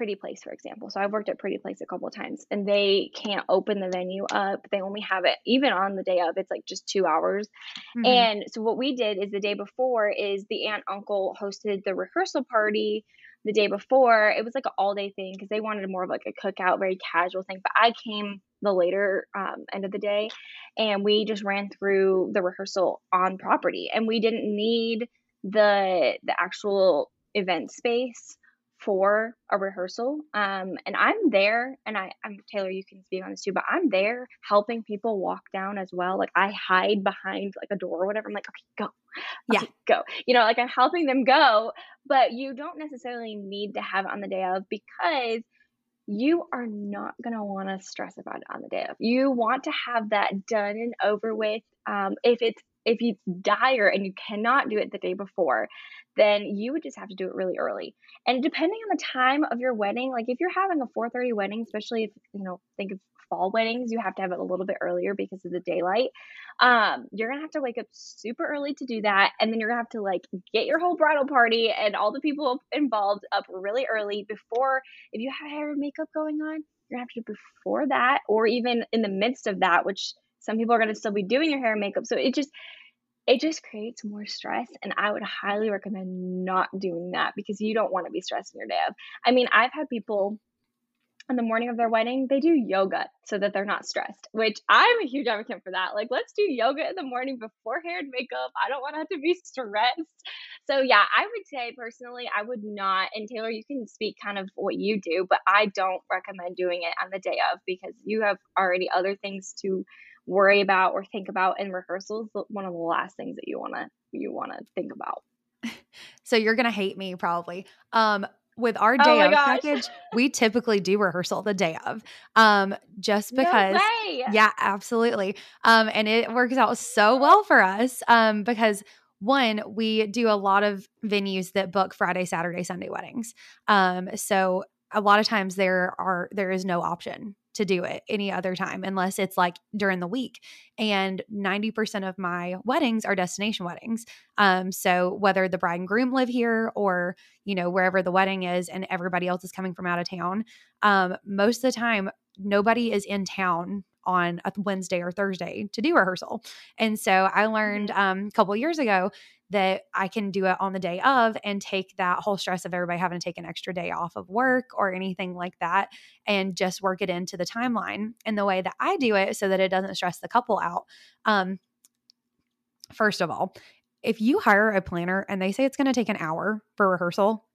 Pretty Place, for example. So I've worked at Pretty Place a couple of times and they can't open the venue up. They only have it, even on the day of, it's like just two hours. Mm-hmm. And so what we did is the day before is the aunt uncle hosted the rehearsal party the day before. It was like an all day thing because they wanted more of like a cookout, very casual thing. But I came the later um, end of the day and we just ran through the rehearsal on property and we didn't need the the actual event space for a rehearsal. Um, and I'm there, and I, I'm Taylor. You can speak on this too, but I'm there helping people walk down as well. Like I hide behind like a door or whatever. I'm like, okay, go, yeah, go. You know, like I'm helping them go. But you don't necessarily need to have it on the day of because you are not going to want to stress about it on the day of. You want to have that done and over with. Um, if it's if it's dire and you cannot do it the day before, then you would just have to do it really early. And depending on the time of your wedding, like if you're having a 4:30 wedding, especially if you know think of fall weddings, you have to have it a little bit earlier because of the daylight. Um, you're gonna have to wake up super early to do that, and then you're gonna have to like get your whole bridal party and all the people involved up really early before. If you have hair and makeup going on, you're gonna have to do before that, or even in the midst of that, which some people are gonna still be doing your hair and makeup. So it just it just creates more stress and i would highly recommend not doing that because you don't want to be stressed in your day of. I mean i've had people on the morning of their wedding they do yoga so that they're not stressed which i'm a huge advocate for that like let's do yoga in the morning before hair and makeup i don't want to have to be stressed. So yeah i would say personally i would not and taylor you can speak kind of what you do but i don't recommend doing it on the day of because you have already other things to worry about or think about in rehearsals one of the last things that you want to you want to think about so you're gonna hate me probably um with our oh day oh of gosh. package, we typically do rehearsal the day of. Um, just because no Yeah, absolutely. Um, and it works out so well for us. Um, because one, we do a lot of venues that book Friday, Saturday, Sunday weddings. Um, so a lot of times there are there is no option to do it any other time unless it's like during the week. And 90% of my weddings are destination weddings. Um, so whether the bride and groom live here or, you know, wherever the wedding is and everybody else is coming from out of town, um, most of the time, nobody is in town on a Wednesday or Thursday to do rehearsal. And so I learned mm-hmm. um, a couple years ago that I can do it on the day of and take that whole stress of everybody having to take an extra day off of work or anything like that and just work it into the timeline. And the way that I do it so that it doesn't stress the couple out. Um, first of all, if you hire a planner and they say it's going to take an hour for rehearsal,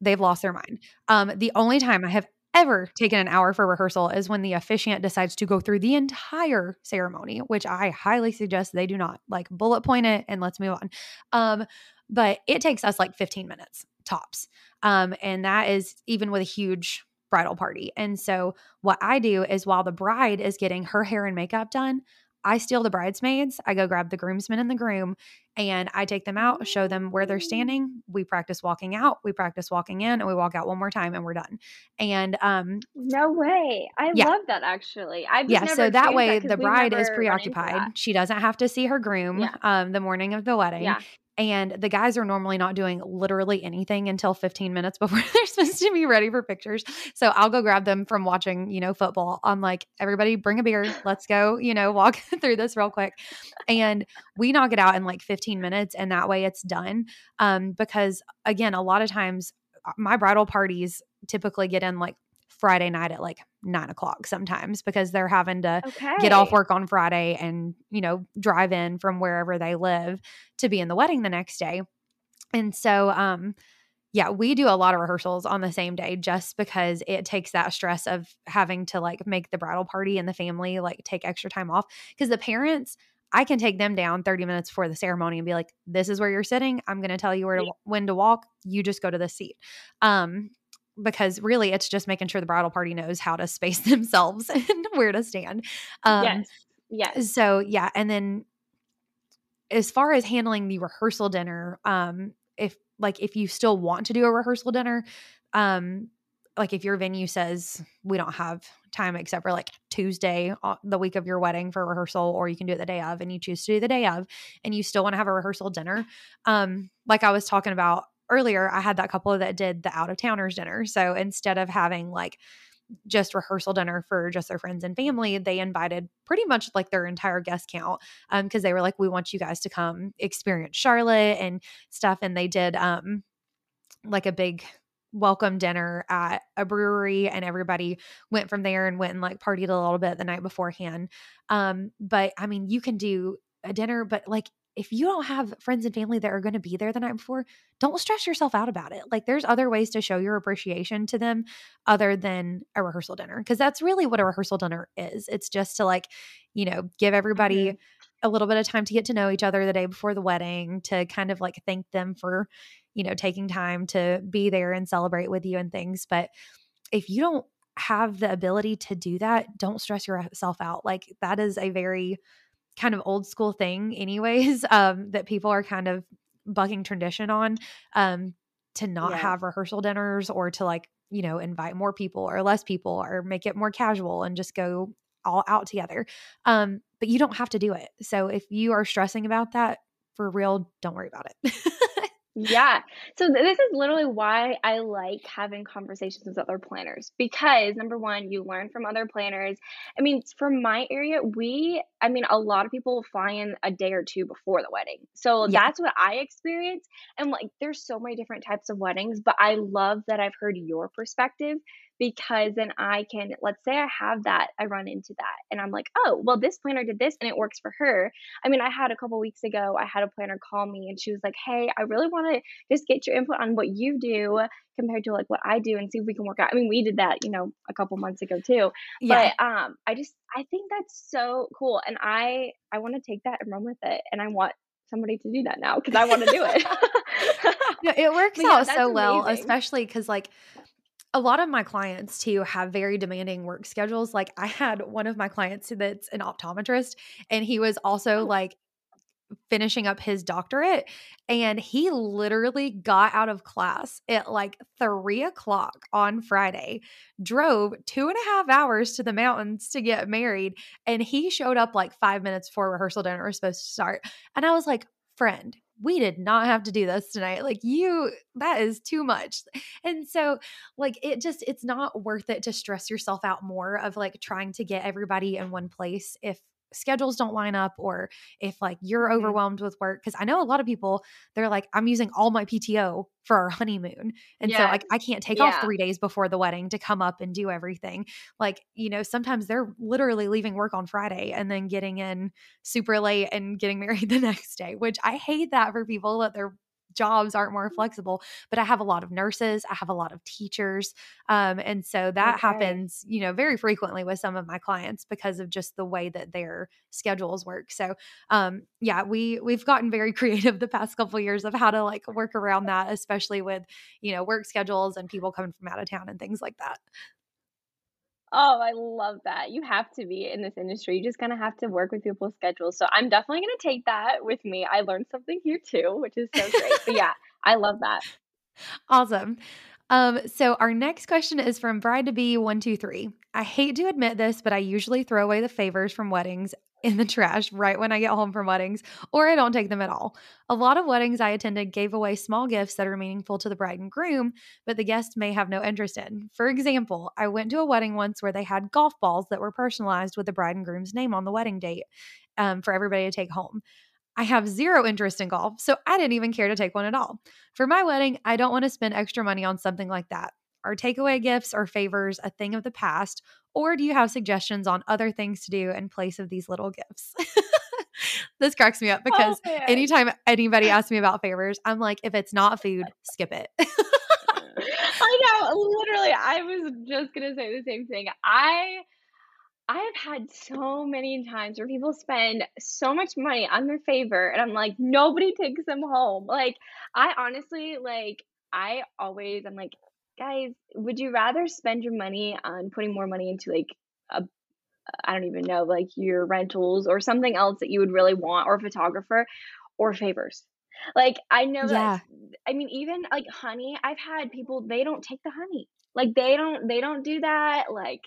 they've lost their mind. Um, the only time I have ever taken an hour for rehearsal is when the officiant decides to go through the entire ceremony, which I highly suggest they do not. Like bullet point it and let's move on. Um, but it takes us like 15 minutes tops. Um, and that is even with a huge bridal party. And so what I do is while the bride is getting her hair and makeup done, I steal the bridesmaids. I go grab the groomsmen and the groom and I take them out, show them where they're standing. We practice walking out, we practice walking in, and we walk out one more time and we're done. And um No way. I yeah. love that actually. I've Yeah, so that way that the bride is preoccupied. She doesn't have to see her groom yeah. um the morning of the wedding. Yeah. And the guys are normally not doing literally anything until 15 minutes before they're supposed to be ready for pictures. So I'll go grab them from watching, you know, football. I'm like, everybody bring a beer. Let's go, you know, walk through this real quick. And we knock it out in like 15 minutes. And that way it's done. Um, because again, a lot of times uh, my bridal parties typically get in like Friday night at like nine o'clock sometimes because they're having to Okay. get off work on Friday and, you know, drive in from wherever they live to be in the wedding the next day. And so, um, yeah, we do a lot of rehearsals on the same day just because it takes that stress of having to like make the bridal party and the family like take extra time off. Because the parents, I can take them down 30 minutes before the ceremony and be like, this is where you're sitting. I'm going to tell you where to, when to walk. You just go to the seat. Um, because really it's just making sure the bridal party knows how to space themselves and where to stand. Um, yes. Yes. so yeah, and then as far as handling the rehearsal dinner, um, if like if you still want to do a rehearsal dinner, um, like if your venue says we don't have time except for like Tuesday, uh, the week of your wedding for rehearsal, or you can do it the day of, and you choose to do the day of, and you still want to have a rehearsal dinner, um, like I was talking about earlier, I had that couple that did the out of towners dinner. So instead of having like just rehearsal dinner for just their friends and family, they invited pretty much like their entire guest count um because they were like we want you guys to come experience Charlotte and stuff and they did um like a big welcome dinner at a brewery and everybody went from there and went and like partied a little bit the night beforehand um but I mean you can do a dinner but like if you don't have friends and family that are going to be there the night before, don't stress yourself out about it. Like there's other ways to show your appreciation to them other than a rehearsal dinner because that's really what a rehearsal dinner is. It's just to like, you know, give everybody Mhm. a little bit of time to get to know each other the day before the wedding, to kind of like thank them for, you know, taking time to be there and celebrate with you and things. But if you don't have the ability to do that, don't stress yourself out. Like that is a very kind of old school thing anyways um that people are kind of bucking tradition on um to not Yes. have rehearsal dinners or to like you know invite more people or less people or make it more casual and just go all out together um but you don't have to do it so if you are stressing about that for real don't worry about it Yeah. So th- this is literally why I like having conversations with other planners because number one, you learn from other planners. I mean, from my area, we, I mean, a lot of people fly in a day or two before the wedding. So Yeah. that's what I experience. And like, there's so many different types of weddings, but I love that I've heard your perspective because then I can, let's say I have that, I run into that and I'm like, oh, well, this planner did this and it works for her. I mean, I had a couple weeks ago, I had a planner call me and she was like, Hey, I really want to just get your input on what you do compared to like what I do and see if we can work out. I mean, we did that, you know, a couple months ago too. yeah But um I just I think that's so cool and I I want to take that and run with it and I want somebody to do that now because I want to do it. no, it works yeah, out so well especially because like a lot of my clients too have very demanding work schedules. Like I had one of my clients that's an optometrist, and he was also Oh. like finishing up his doctorate, and he literally got out of class at like three o'clock on Friday, drove two and a half hours to the mountains to get married, and he showed up like five minutes before rehearsal dinner was supposed to start. And I was like, friend, we did not have to do this tonight. Like, you, that is too much. And so, like, it just, it's not worth it to stress yourself out more of like trying to get everybody in one place if schedules don't line up or if like you're Mhm. overwhelmed with work. Cause I know a lot of people, they're like, I'm using all my PTO for our honeymoon. And so, like, I can't take off three days before the wedding to come up and do everything. Like, you know, sometimes they're literally leaving work on Friday and then getting in super late and getting married the next day, which I hate that for people that their jobs aren't more flexible. But I have a lot of nurses, I have a lot of teachers. Um, and so that Okay. happens, you know, very frequently with some of my clients because of just the way that their schedules work. So um yeah, we we've gotten very creative the past couple years of how to like work around that, especially with, you know, work schedules and people coming from out of town and things like that. Oh, I love that. You have to be in this industry. You just kind of have to work with people's schedules. So I'm definitely going to take that with me. I learned something here too, which is so great. But yeah, I love that. Awesome. Um, so our next question is from Bride to Be one two three. I hate to admit this, but I usually throw away the favors from weddings in the trash right when I get home from weddings, or I don't take them at all. A lot of weddings I attended gave away small gifts that are meaningful to the bride and groom, but the guest may have no interest in. For example, I went to a wedding once where they had golf balls that were personalized with the bride and groom's name on the wedding date um, for everybody to take home. I have zero interest in golf, so I didn't even care to take one at all. For my wedding, I don't want to spend extra money on something like that. Are takeaway gifts or favors a thing of the past? Or do you have suggestions on other things to do in place of these little gifts? this cracks me up because Oh, anytime anybody asks me about favors, I'm like, if it's not food, skip it. I know, literally. I was just gonna say the same thing. I I have had so many times where people spend so much money on their favor, and I'm like, nobody takes them home. Like, I honestly like. I always, I'm like, guys, would you rather spend your money on putting more money into like a I don't even know, like your rentals or something else that you would really want, or a photographer, or favors. Like, I know yeah. that, I mean, even like honey, I've had people, they don't take the honey. Like, they don't, they don't do that. Like,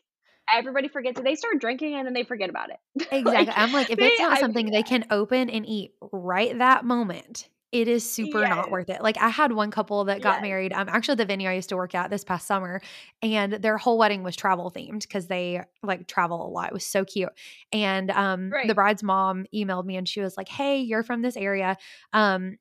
everybody forgets it. They start drinking and then they forget about it. Exactly. like, I'm like, if it's not I, something they can open and eat right that moment, it is super not worth it. Like I had one couple that got yes. married. Um, actually, the venue I used to work at this past summer, and their whole wedding was travel themed because they like travel a lot. It was so cute. And um, the bride's mom emailed me and she was like, "Hey, you're from this area. Um,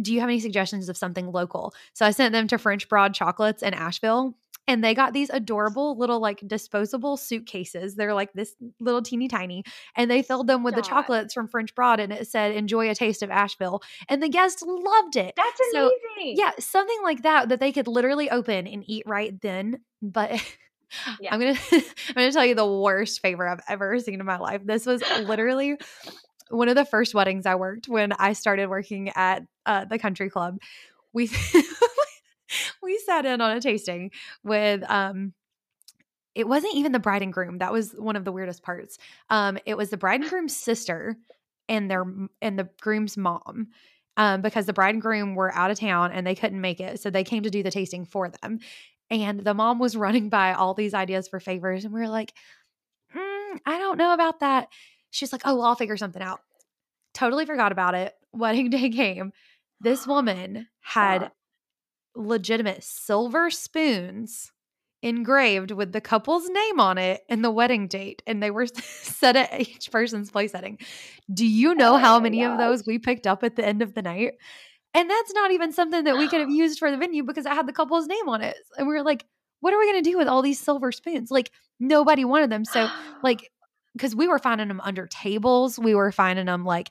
do you have any suggestions of something local?" So I sent them to French Broad Chocolates in Asheville. And they got these adorable little like disposable suitcases. They're like this little teeny tiny. And they filled them with the chocolates from French Broad and it said, enjoy a taste of Asheville. And the guests loved it. That's So amazing. yeah, something like that that they could literally open and eat right then. But Yeah. I'm gonna I'm gonna tell you the worst favor I've ever seen in my life. This was literally one of the first weddings I worked when I started working at uh, the country club. We we sat in on a tasting with um it wasn't even the bride and groom. That was one of the weirdest parts. Um, it was the bride and groom's sister and their and the groom's mom. Um, because the bride and groom were out of town and they couldn't make it. So they came to do the tasting for them. And the mom was running by all these ideas for favors. And we were like, mm, I don't know about that. She's like, oh, well, I'll figure something out. Totally forgot about it. Wedding day came. This woman had. Legitimate silver spoons engraved with the couple's name on it and the wedding date and they were set at each person's place setting. Do you know Oh how many of those we picked up at the end of the night? And that's not even something that we could have used for the venue because it had the couple's name on it and we were like what are we going to do with all these silver spoons? Like nobody wanted them so like because we were finding them under tables we were finding them like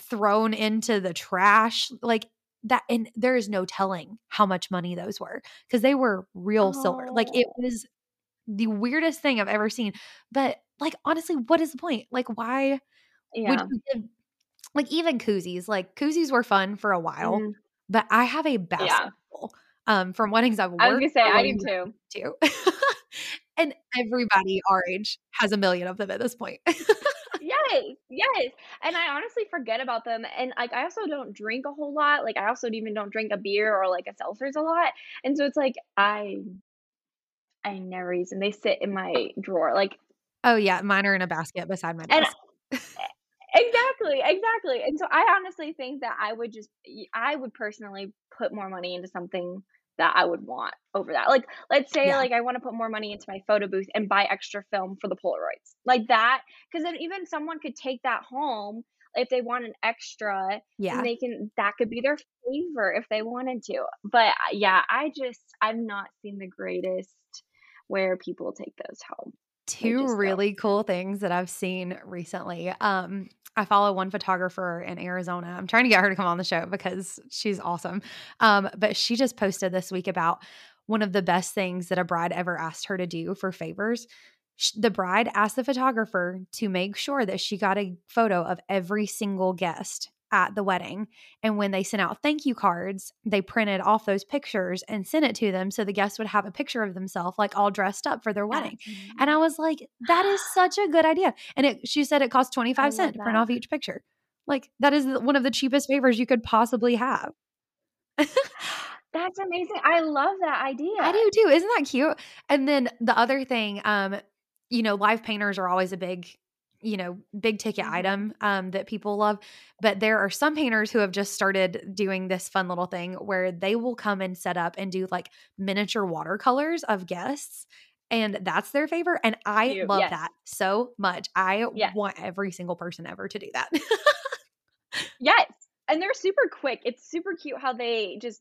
thrown into the trash like that and there is no telling how much money those were because they were real silver like it Oh. was the weirdest thing i've ever seen but like honestly what is the point like why would Yeah. you give like even koozies like koozies were fun for a while Mhm. but i have a Yeah. um from weddings i've worked. I was gonna say I do I've too. and everybody our age has a million of them at this point Yes, yes. And I honestly forget about them. And like I also don't drink a whole lot. Like I also even don't drink a beer or like a seltzers a lot. And so it's like I I never use them. They sit in oh. my drawer. Like oh yeah mine are in a basket beside my and exactly, exactly. And so I honestly think that I would just I would personally put more money into something that I would want over that. Like let's say yeah like I want to put more money into my photo booth and buy extra film for the Polaroids. Like that cuz then even someone could take that home if they want an extra and yeah they can that could be their favor if they wanted to. But uh, yeah, I just I've not seen the greatest where people take those home. Two really cool things that I've seen recently. Um, I follow one photographer in Arizona. I'm trying to get her to come on the show because she's awesome. Um, but she just posted this week about one of the best things that a bride ever asked her to do for favors. The bride asked the photographer to make sure that she got a photo of every single guest at the wedding. And when they sent out thank you cards, they printed off those pictures and sent it to them so the guests would have a picture of themselves, like all dressed up for their wedding. That's And I was like, that is such a good idea. And it, she said it cost 25 cents to print off each picture. Like, that is one of the cheapest favors you could possibly have. That's amazing. I love that idea. I do too. Isn't that cute? And then the other thing, um, you know, live painters are always a big, you know, big ticket Mhm. item um, that people love. But there are some painters who have just started doing this fun little thing where they will come and set up and do like miniature watercolors of guests. And that's their favor. And I Cute. love Yes. that so much. I Yes. want every single person ever to do that. Yes. And they're super quick. It's super cute how they just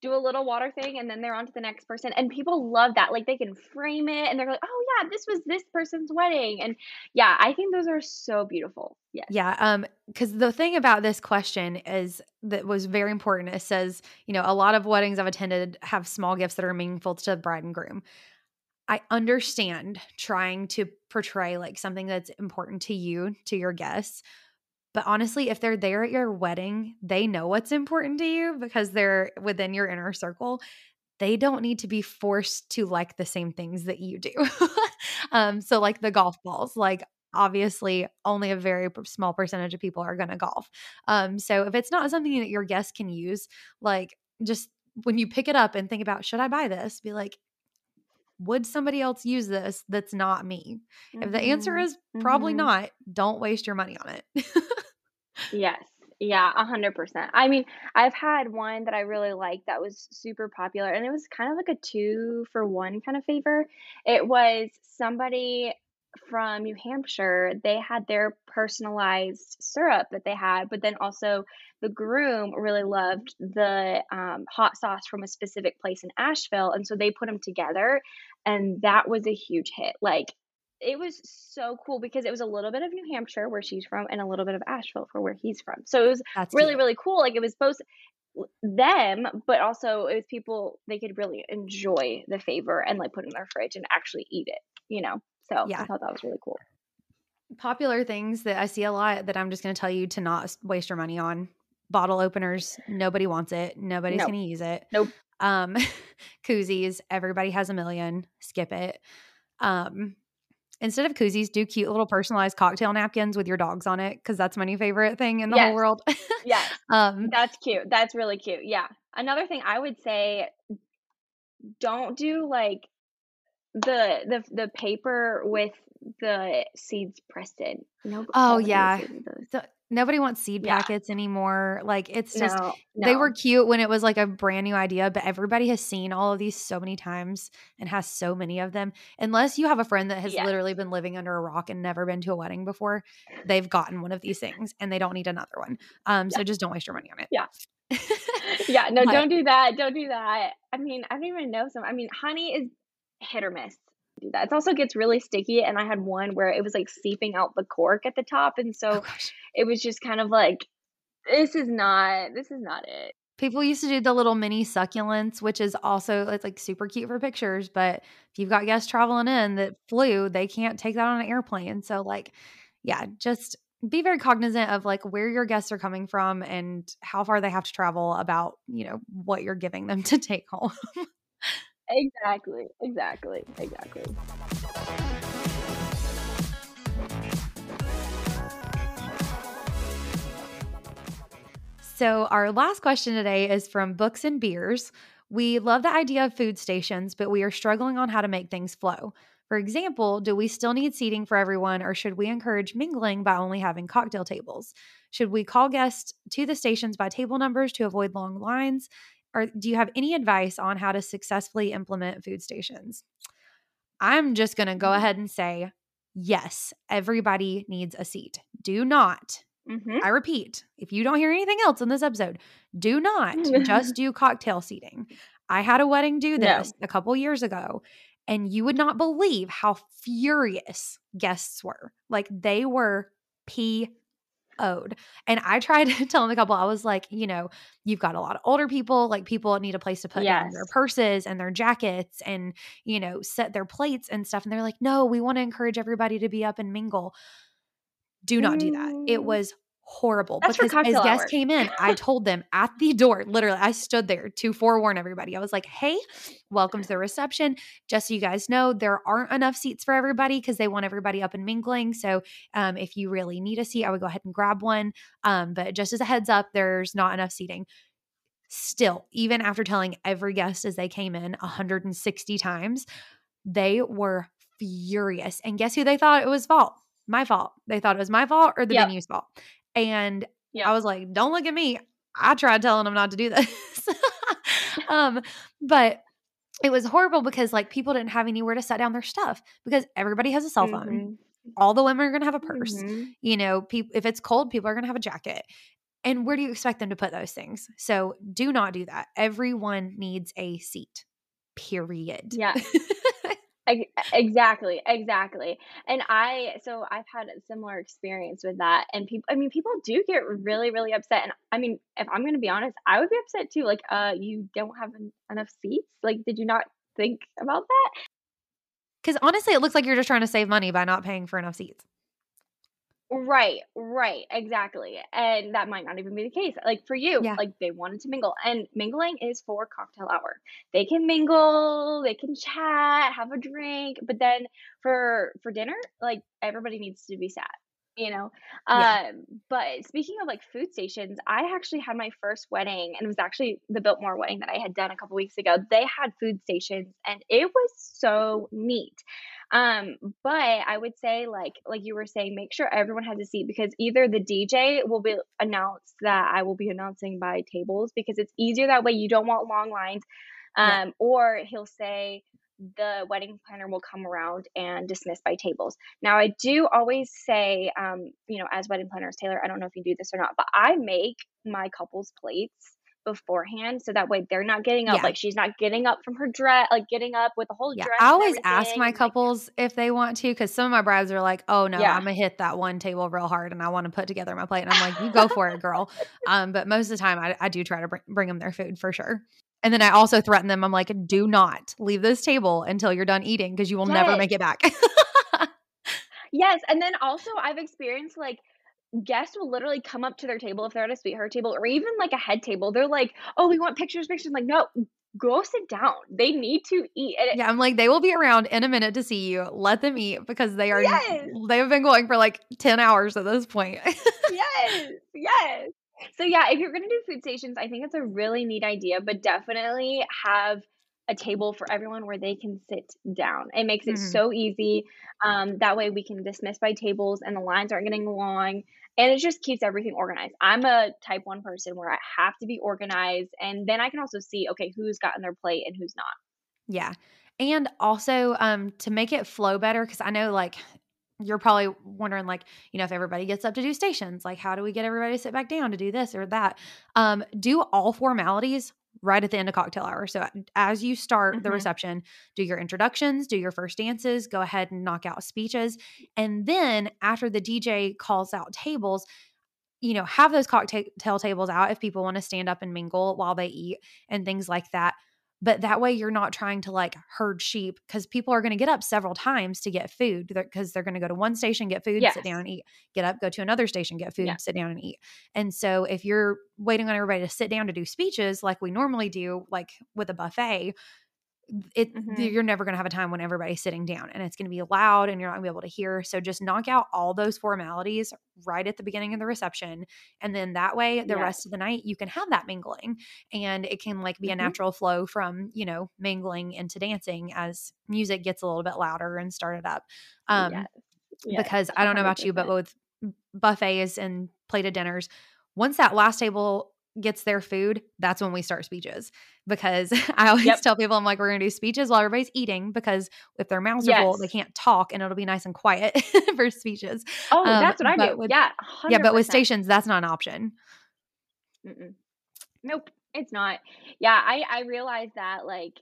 do a little water thing and then they're on to the next person. And people love that. Like they can frame it and they're like, oh yeah, this was this person's wedding. And yeah, I think those are so beautiful. Yes. Yeah. Um, because the thing about this question is that was very important. It says, you know, a lot of weddings I've attended have small gifts that are meaningful to the bride and groom. I understand trying to portray like something that's important to you, to your guests. But honestly, if they're there at your wedding, they know what's important to you because they're within your inner circle. They don't need to be forced to like the same things that you do. um, so, like the golf balls, like obviously only a very small percentage of people are going to golf. Um, so if it's not something that your guests can use, like just when you pick it up and think about, should I buy this? Be like, would somebody else use this that's not me? Mm-hmm. If the answer mm-hmm. is probably mm-hmm. not, don't waste your money on it. yes. Yeah, a hundred percent. I mean, I've had one that I really liked that was super popular and it was kind of like a two for one kind of favor. It was somebody from New Hampshire, they had their personalized syrup that they had, but then also the groom really loved the um, hot sauce from a specific place in Asheville. And so they put them together, and that was a huge hit. Like, it was so cool because it was a little bit of New Hampshire where she's from and a little bit of Asheville for where he's from. So it was That's really, cute. really cool. Like, it was both them, but also it was people they could really enjoy the favor and like put in their fridge and actually eat it, you know? So yeah. I thought that was really cool. Popular things that I see a lot that I'm just going to tell you to not waste your money on. Bottle openers, nobody wants it. Nobody's nope. going to use it. Nope. Um, koozies, everybody has a million. Skip it. Um, instead of koozies, do cute little personalized cocktail napkins with your dogs on it because that's my new favorite thing in the yes. whole world. yes. Um, that's cute. That's really cute. Yeah. Another thing I would say don't do like the the the paper with the seeds pressed in. No, oh yeah. Nobody wants seed yeah. packets anymore. Like it's just no, no. they were cute when it was like a brand new idea, but everybody has seen all of these so many times and has so many of them. Unless you have a friend that has yes. literally been living under a rock and never been to a wedding before, they've gotten one of these things and they don't need another one. Um, yeah. so just don't waste your money on it. Yeah. yeah, no, but, don't do that. Don't do that. I mean, I don't even know some. I mean, honey is hit or miss do that. It also gets really sticky. And I had one where it was like seeping out the cork at the top. And so oh, it was just kind of like, this is not, this is not it. People used to do the little mini succulents, which is also it's like super cute for pictures. But if you've got guests traveling in that flew, they can't take that on an airplane. So like, yeah, just be very cognizant of like where your guests are coming from and how far they have to travel about, you know, what you're giving them to take home. Exactly. Exactly. Exactly. So, our last question today is from Books and Beers. We love the idea of food stations, but we are struggling on how to make things flow. For example, do we still need seating for everyone, or should we encourage mingling by only having cocktail tables? Should we call guests to the stations by table numbers to avoid long lines? Or do you have any advice on how to successfully implement food stations? I'm just going to go mm-hmm. ahead and say yes, everybody needs a seat. Do not, mm-hmm. I repeat, if you don't hear anything else in this episode, do not just do cocktail seating. I had a wedding do this no. a couple years ago, and you would not believe how furious guests were. Like they were p owed. And I tried telling a couple, I was like, you know, you've got a lot of older people, like people need a place to put yes. their purses and their jackets and, you know, set their plates and stuff. And they're like, no, we want to encourage everybody to be up and mingle. Do not do that. It mm. was horrible That's because as guests hour. came in, I told them at the door, literally, I stood there to forewarn everybody. I was like, hey, welcome to the reception. Just so you guys know, there aren't enough seats for everybody because they want everybody up and mingling. So um, if you really need a seat, I would go ahead and grab one. Um, but just as a heads up, there's not enough seating. Still, even after telling every guest as they came in 160 times, they were furious. And guess who they thought it was fault? My fault. They thought it was my fault or the yep. venue's fault. And yeah. I was like, don't look at me. I tried telling them not to do this. um, but it was horrible because like people didn't have anywhere to set down their stuff because everybody has a cell phone. Mm-hmm. All the women are going to have a purse. Mm-hmm. You know, pe- if it's cold, people are going to have a jacket. And where do you expect them to put those things? So do not do that. Everyone needs a seat, period. Yeah. exactly exactly. And i so i've had a similar experience with that and people i mean people do get really really upset and i mean if i'm to be honest i would be upset too like uh you don't have en- enough seats? Like did you not think about that? Because honestly it looks like you're just trying to save money by not paying for enough seats Right, right, exactly. And that might not even be the case. Like for you, yeah like they wanted to mingle, and mingling is for cocktail hour. They can mingle, they can chat, have a drink, but then for for dinner, like everybody needs to be sat, you know. yeah Um, but speaking of like food stations, I actually had my first wedding, and it was actually the Biltmore wedding that I had done a couple weeks ago. They had food stations, and it was so neat. Um, but I would say like like you were saying, make sure everyone has a seat because either the DJ will be announced that I will be announcing by tables because it's easier that way. You don't want long lines. yeah Um, or he'll say the wedding planner will come around and dismiss by tables. Now I do always say, um, you know, as wedding planners, Taylor, I don't know if you do this or not, but I make my couples plates beforehand so that way they're not getting up yeah like she's not getting up from her dress like getting up with the whole Yeah, dress I always ask my and like couples if they want to because some of my brides are like, "Oh no, yeah I'm gonna hit that one table real hard and I want to put together my plate." And I'm like, "You go for it, girl." Um, but most of the time, I, I do try to bring, bring them their food for sure. And then I also threaten them. I'm like, "Do not leave this table until you're done eating because you will never make it back." yes and then also i've experienced like guests will literally come up to their table if they're at a sweetheart table or even like a head table. They're like oh we want pictures pictures. I'm like no go sit down. They need to eat and yeah, I'm like, they will be around in a minute to see you. Let them eat because they are yes. they have been going for like ten hours at this point. yes yes. So yeah if you're gonna do food stations i think it's a really neat idea but definitely have a table for everyone where they can sit down it makes it hmm so easy um, that way we can dismiss by tables and the lines aren't getting long and it just keeps everything organized i'm a type one person where i have to be organized and then i can also see okay who's gotten their plate and who's not Yeah. And also um to make it flow better cuz I know like you're probably wondering like, you know, if everybody gets up to do stations, like how do we get everybody to sit back down to do this or that? Um do all formalities right at the end of cocktail hour. So as you start the hmm reception, do your introductions, do your first dances, go ahead and knock out speeches, and then after the DJ calls out tables, you know, have those cocktail tables out if people want to stand up and mingle while they eat and things like that. But that way you're not trying to like herd sheep because people are going to get up several times to get food because they're going to go to one station, get food, sit down and eat, get up, go to another station, get food, sit down and eat. And so if you're waiting on everybody to sit down to do speeches like we normally do, like with a buffet, it hmm you're never going to have a time when everybody's sitting down and it's going to be loud and you're not going to be able to hear. So just knock out all those formalities right at the beginning of the reception and then that way the yes rest of the night you can have that mingling and it can like be a hmm natural flow from you know mingling into dancing as music gets a little bit louder and started up. Um yes. Yes. because i don't know about you but with buffets and plated dinners once that last table gets their food, that's when we start speeches. Because I always yep tell people, I'm like, we're going to do speeches while everybody's eating because if their mouths are full, they can't talk and it'll be nice and quiet for speeches. oh Um, that's what i do with, yeah yeah, but with stations, that's not an option. Mm-mm. Nope, it's not. Yeah, I I realized that like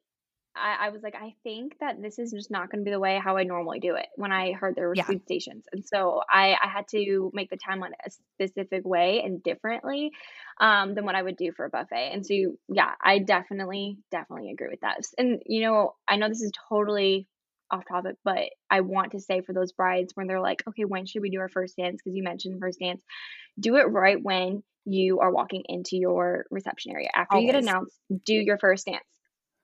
I I was like I think that this is just not going to be the way how I normally do it when I heard there were Yeah. food stations. And so I I had to make the timeline a specific way and differently um than what I would do for a buffet. And so yeah, I definitely definitely agree with that. And you know, I know this is totally off topic, but I want to say for those brides when they're like, okay, when should we do our first dance? Because you mentioned first dance do it right when you are walking into your reception area. After you get announced, do your first dance.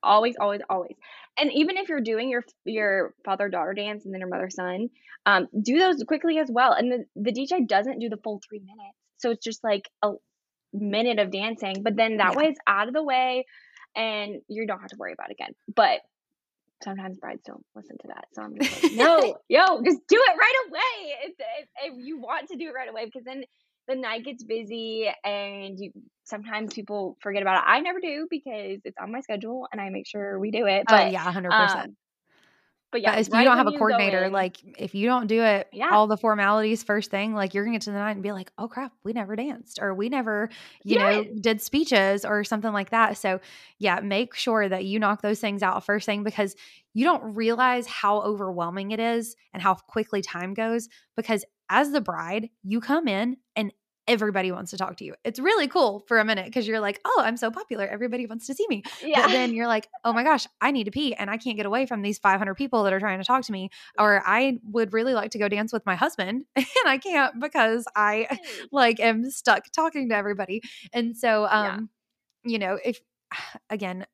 Always, always, always. And even if you're doing your your father daughter dance and then your mother son, um, do those quickly as well. And the the DJ doesn't do the full three minutes, so it's just like a minute of dancing. But then that Yeah. way it's out of the way, and you don't have to worry about it again. But sometimes brides don't listen to that, so I'm just like, no, yo, just do it right away if, if, if you want to do it right away, because then the night gets busy and you sometimes people forget about it. I never do because it's on my schedule and I make sure we do it. oh, But yeah, 100%. um but yeah, But if right you don't have a coordinator, in- like if you don't do it Yeah. all the formalities first thing, like you're gonna get to the night and be like, oh crap, we never danced or we never, you know, did speeches or something like that. So yeah, make sure that you knock those things out first thing because you don't realize how overwhelming it is and how quickly time goes. Because as the bride, you come in and everybody wants to talk to you. It's really cool for a minute because you're like, oh, I'm so popular. Everybody wants to see me. yeah. But then you're like, oh my gosh, I need to pee and I can't get away from these 500 people that are trying to talk to me. Or I would really like to go dance with my husband and I can't because I like am stuck talking to everybody. And so, Yeah. um, you know, if again,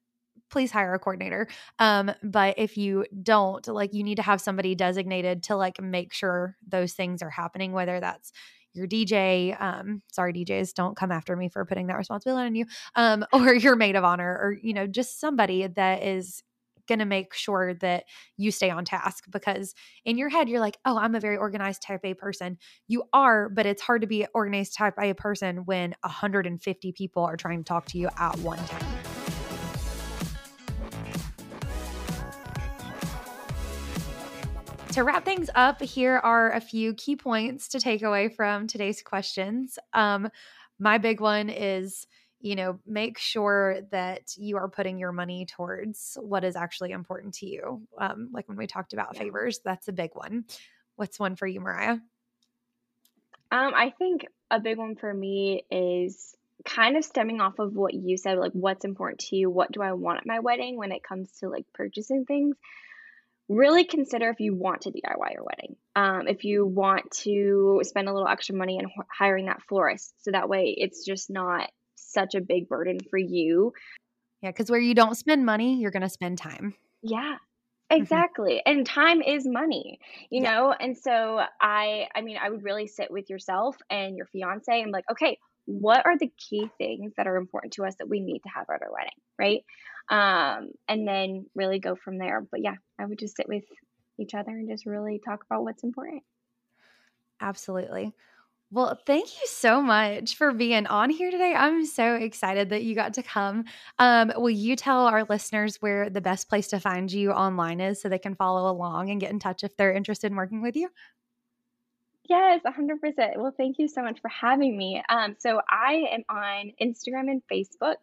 please hire a coordinator. Um, but if you don't, like you need to have somebody designated to like make sure those things are happening, whether that's your DJ, um, sorry, DJs, don't come after me for putting that responsibility on you, um, or your maid of honor, or you know, just somebody that is going to make sure that you stay on task because in your head you're like oh i'm a very organized type a person. You are but it's hard to be organized type a person when 150 people are trying to talk to you at one time to wrap things up, here are a few key points to take away from today's questions. Um, my big one is, you know, make sure that you are putting your money towards what is actually important to you. Um, like when we talked about Yeah. favors, that's a big one. What's one for you, Mariah? Um, I think a big one for me is kind of stemming off of what you said, like what's important to you, what do I want at my wedding when it comes to like purchasing things. Really consider if you want to DIY your wedding. Um, if you want to spend a little extra money in h- hiring that florist, so that way it's just not such a big burden for you. Yeah, because where you don't spend money, you're going to spend time. Yeah. Exactly. And time is money, you Yeah. know? And so I I mean, I would really sit with yourself and your fiance and be like, okay, what are the key things that are important to us that we need to have at our wedding, right? Um, and then really go from there. But yeah, I would just sit with each other and just really talk about what's important. Absolutely. Well, thank you so much for being on here today. I'm so excited that you got to come. Um, will you tell our listeners where the best place to find you online is so they can follow along and get in touch if they're interested in working with you? Yes, 100%. Well, thank you so much for having me. Um, so I am on Instagram and Facebook.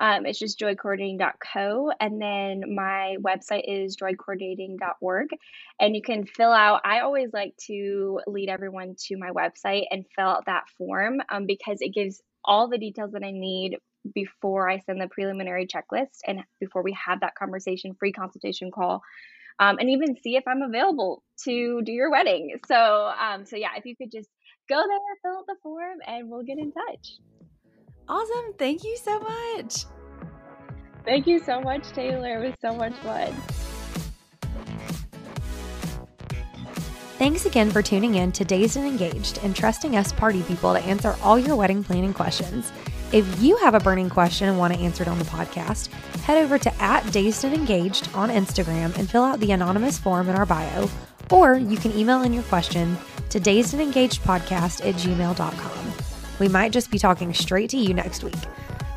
Um, it's just joycoordinating.co. And then my website is joycoordinating.org. And you can fill out, I always like to lead everyone to my website and fill out that form um, because it gives all the details that I need before I send the preliminary checklist and before we have that conversation, free consultation call um, and even see if I'm available to do your wedding. So, um, so yeah, if you could just go there, fill out the form, and we'll get in touch. Awesome. Thank you so much. Thank you so much, Taylor. It was so much fun. Thanks again for tuning in to Dazed and Engaged and trusting us party people to answer all your wedding planning questions. If you have a burning question and want to answer it on the podcast, head over to at Dazed and Engaged on Instagram and fill out the anonymous form in our bio, or you can email in your question to dazed and engaged podcast at gmail.com. We might just be talking straight to you next week.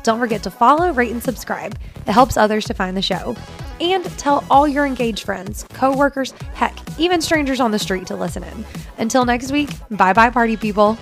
Don't forget to follow, rate, and subscribe. It helps others to find the show. And tell all your engaged friends, coworkers, heck, even strangers on the street to listen in. Until next week, bye bye, party people.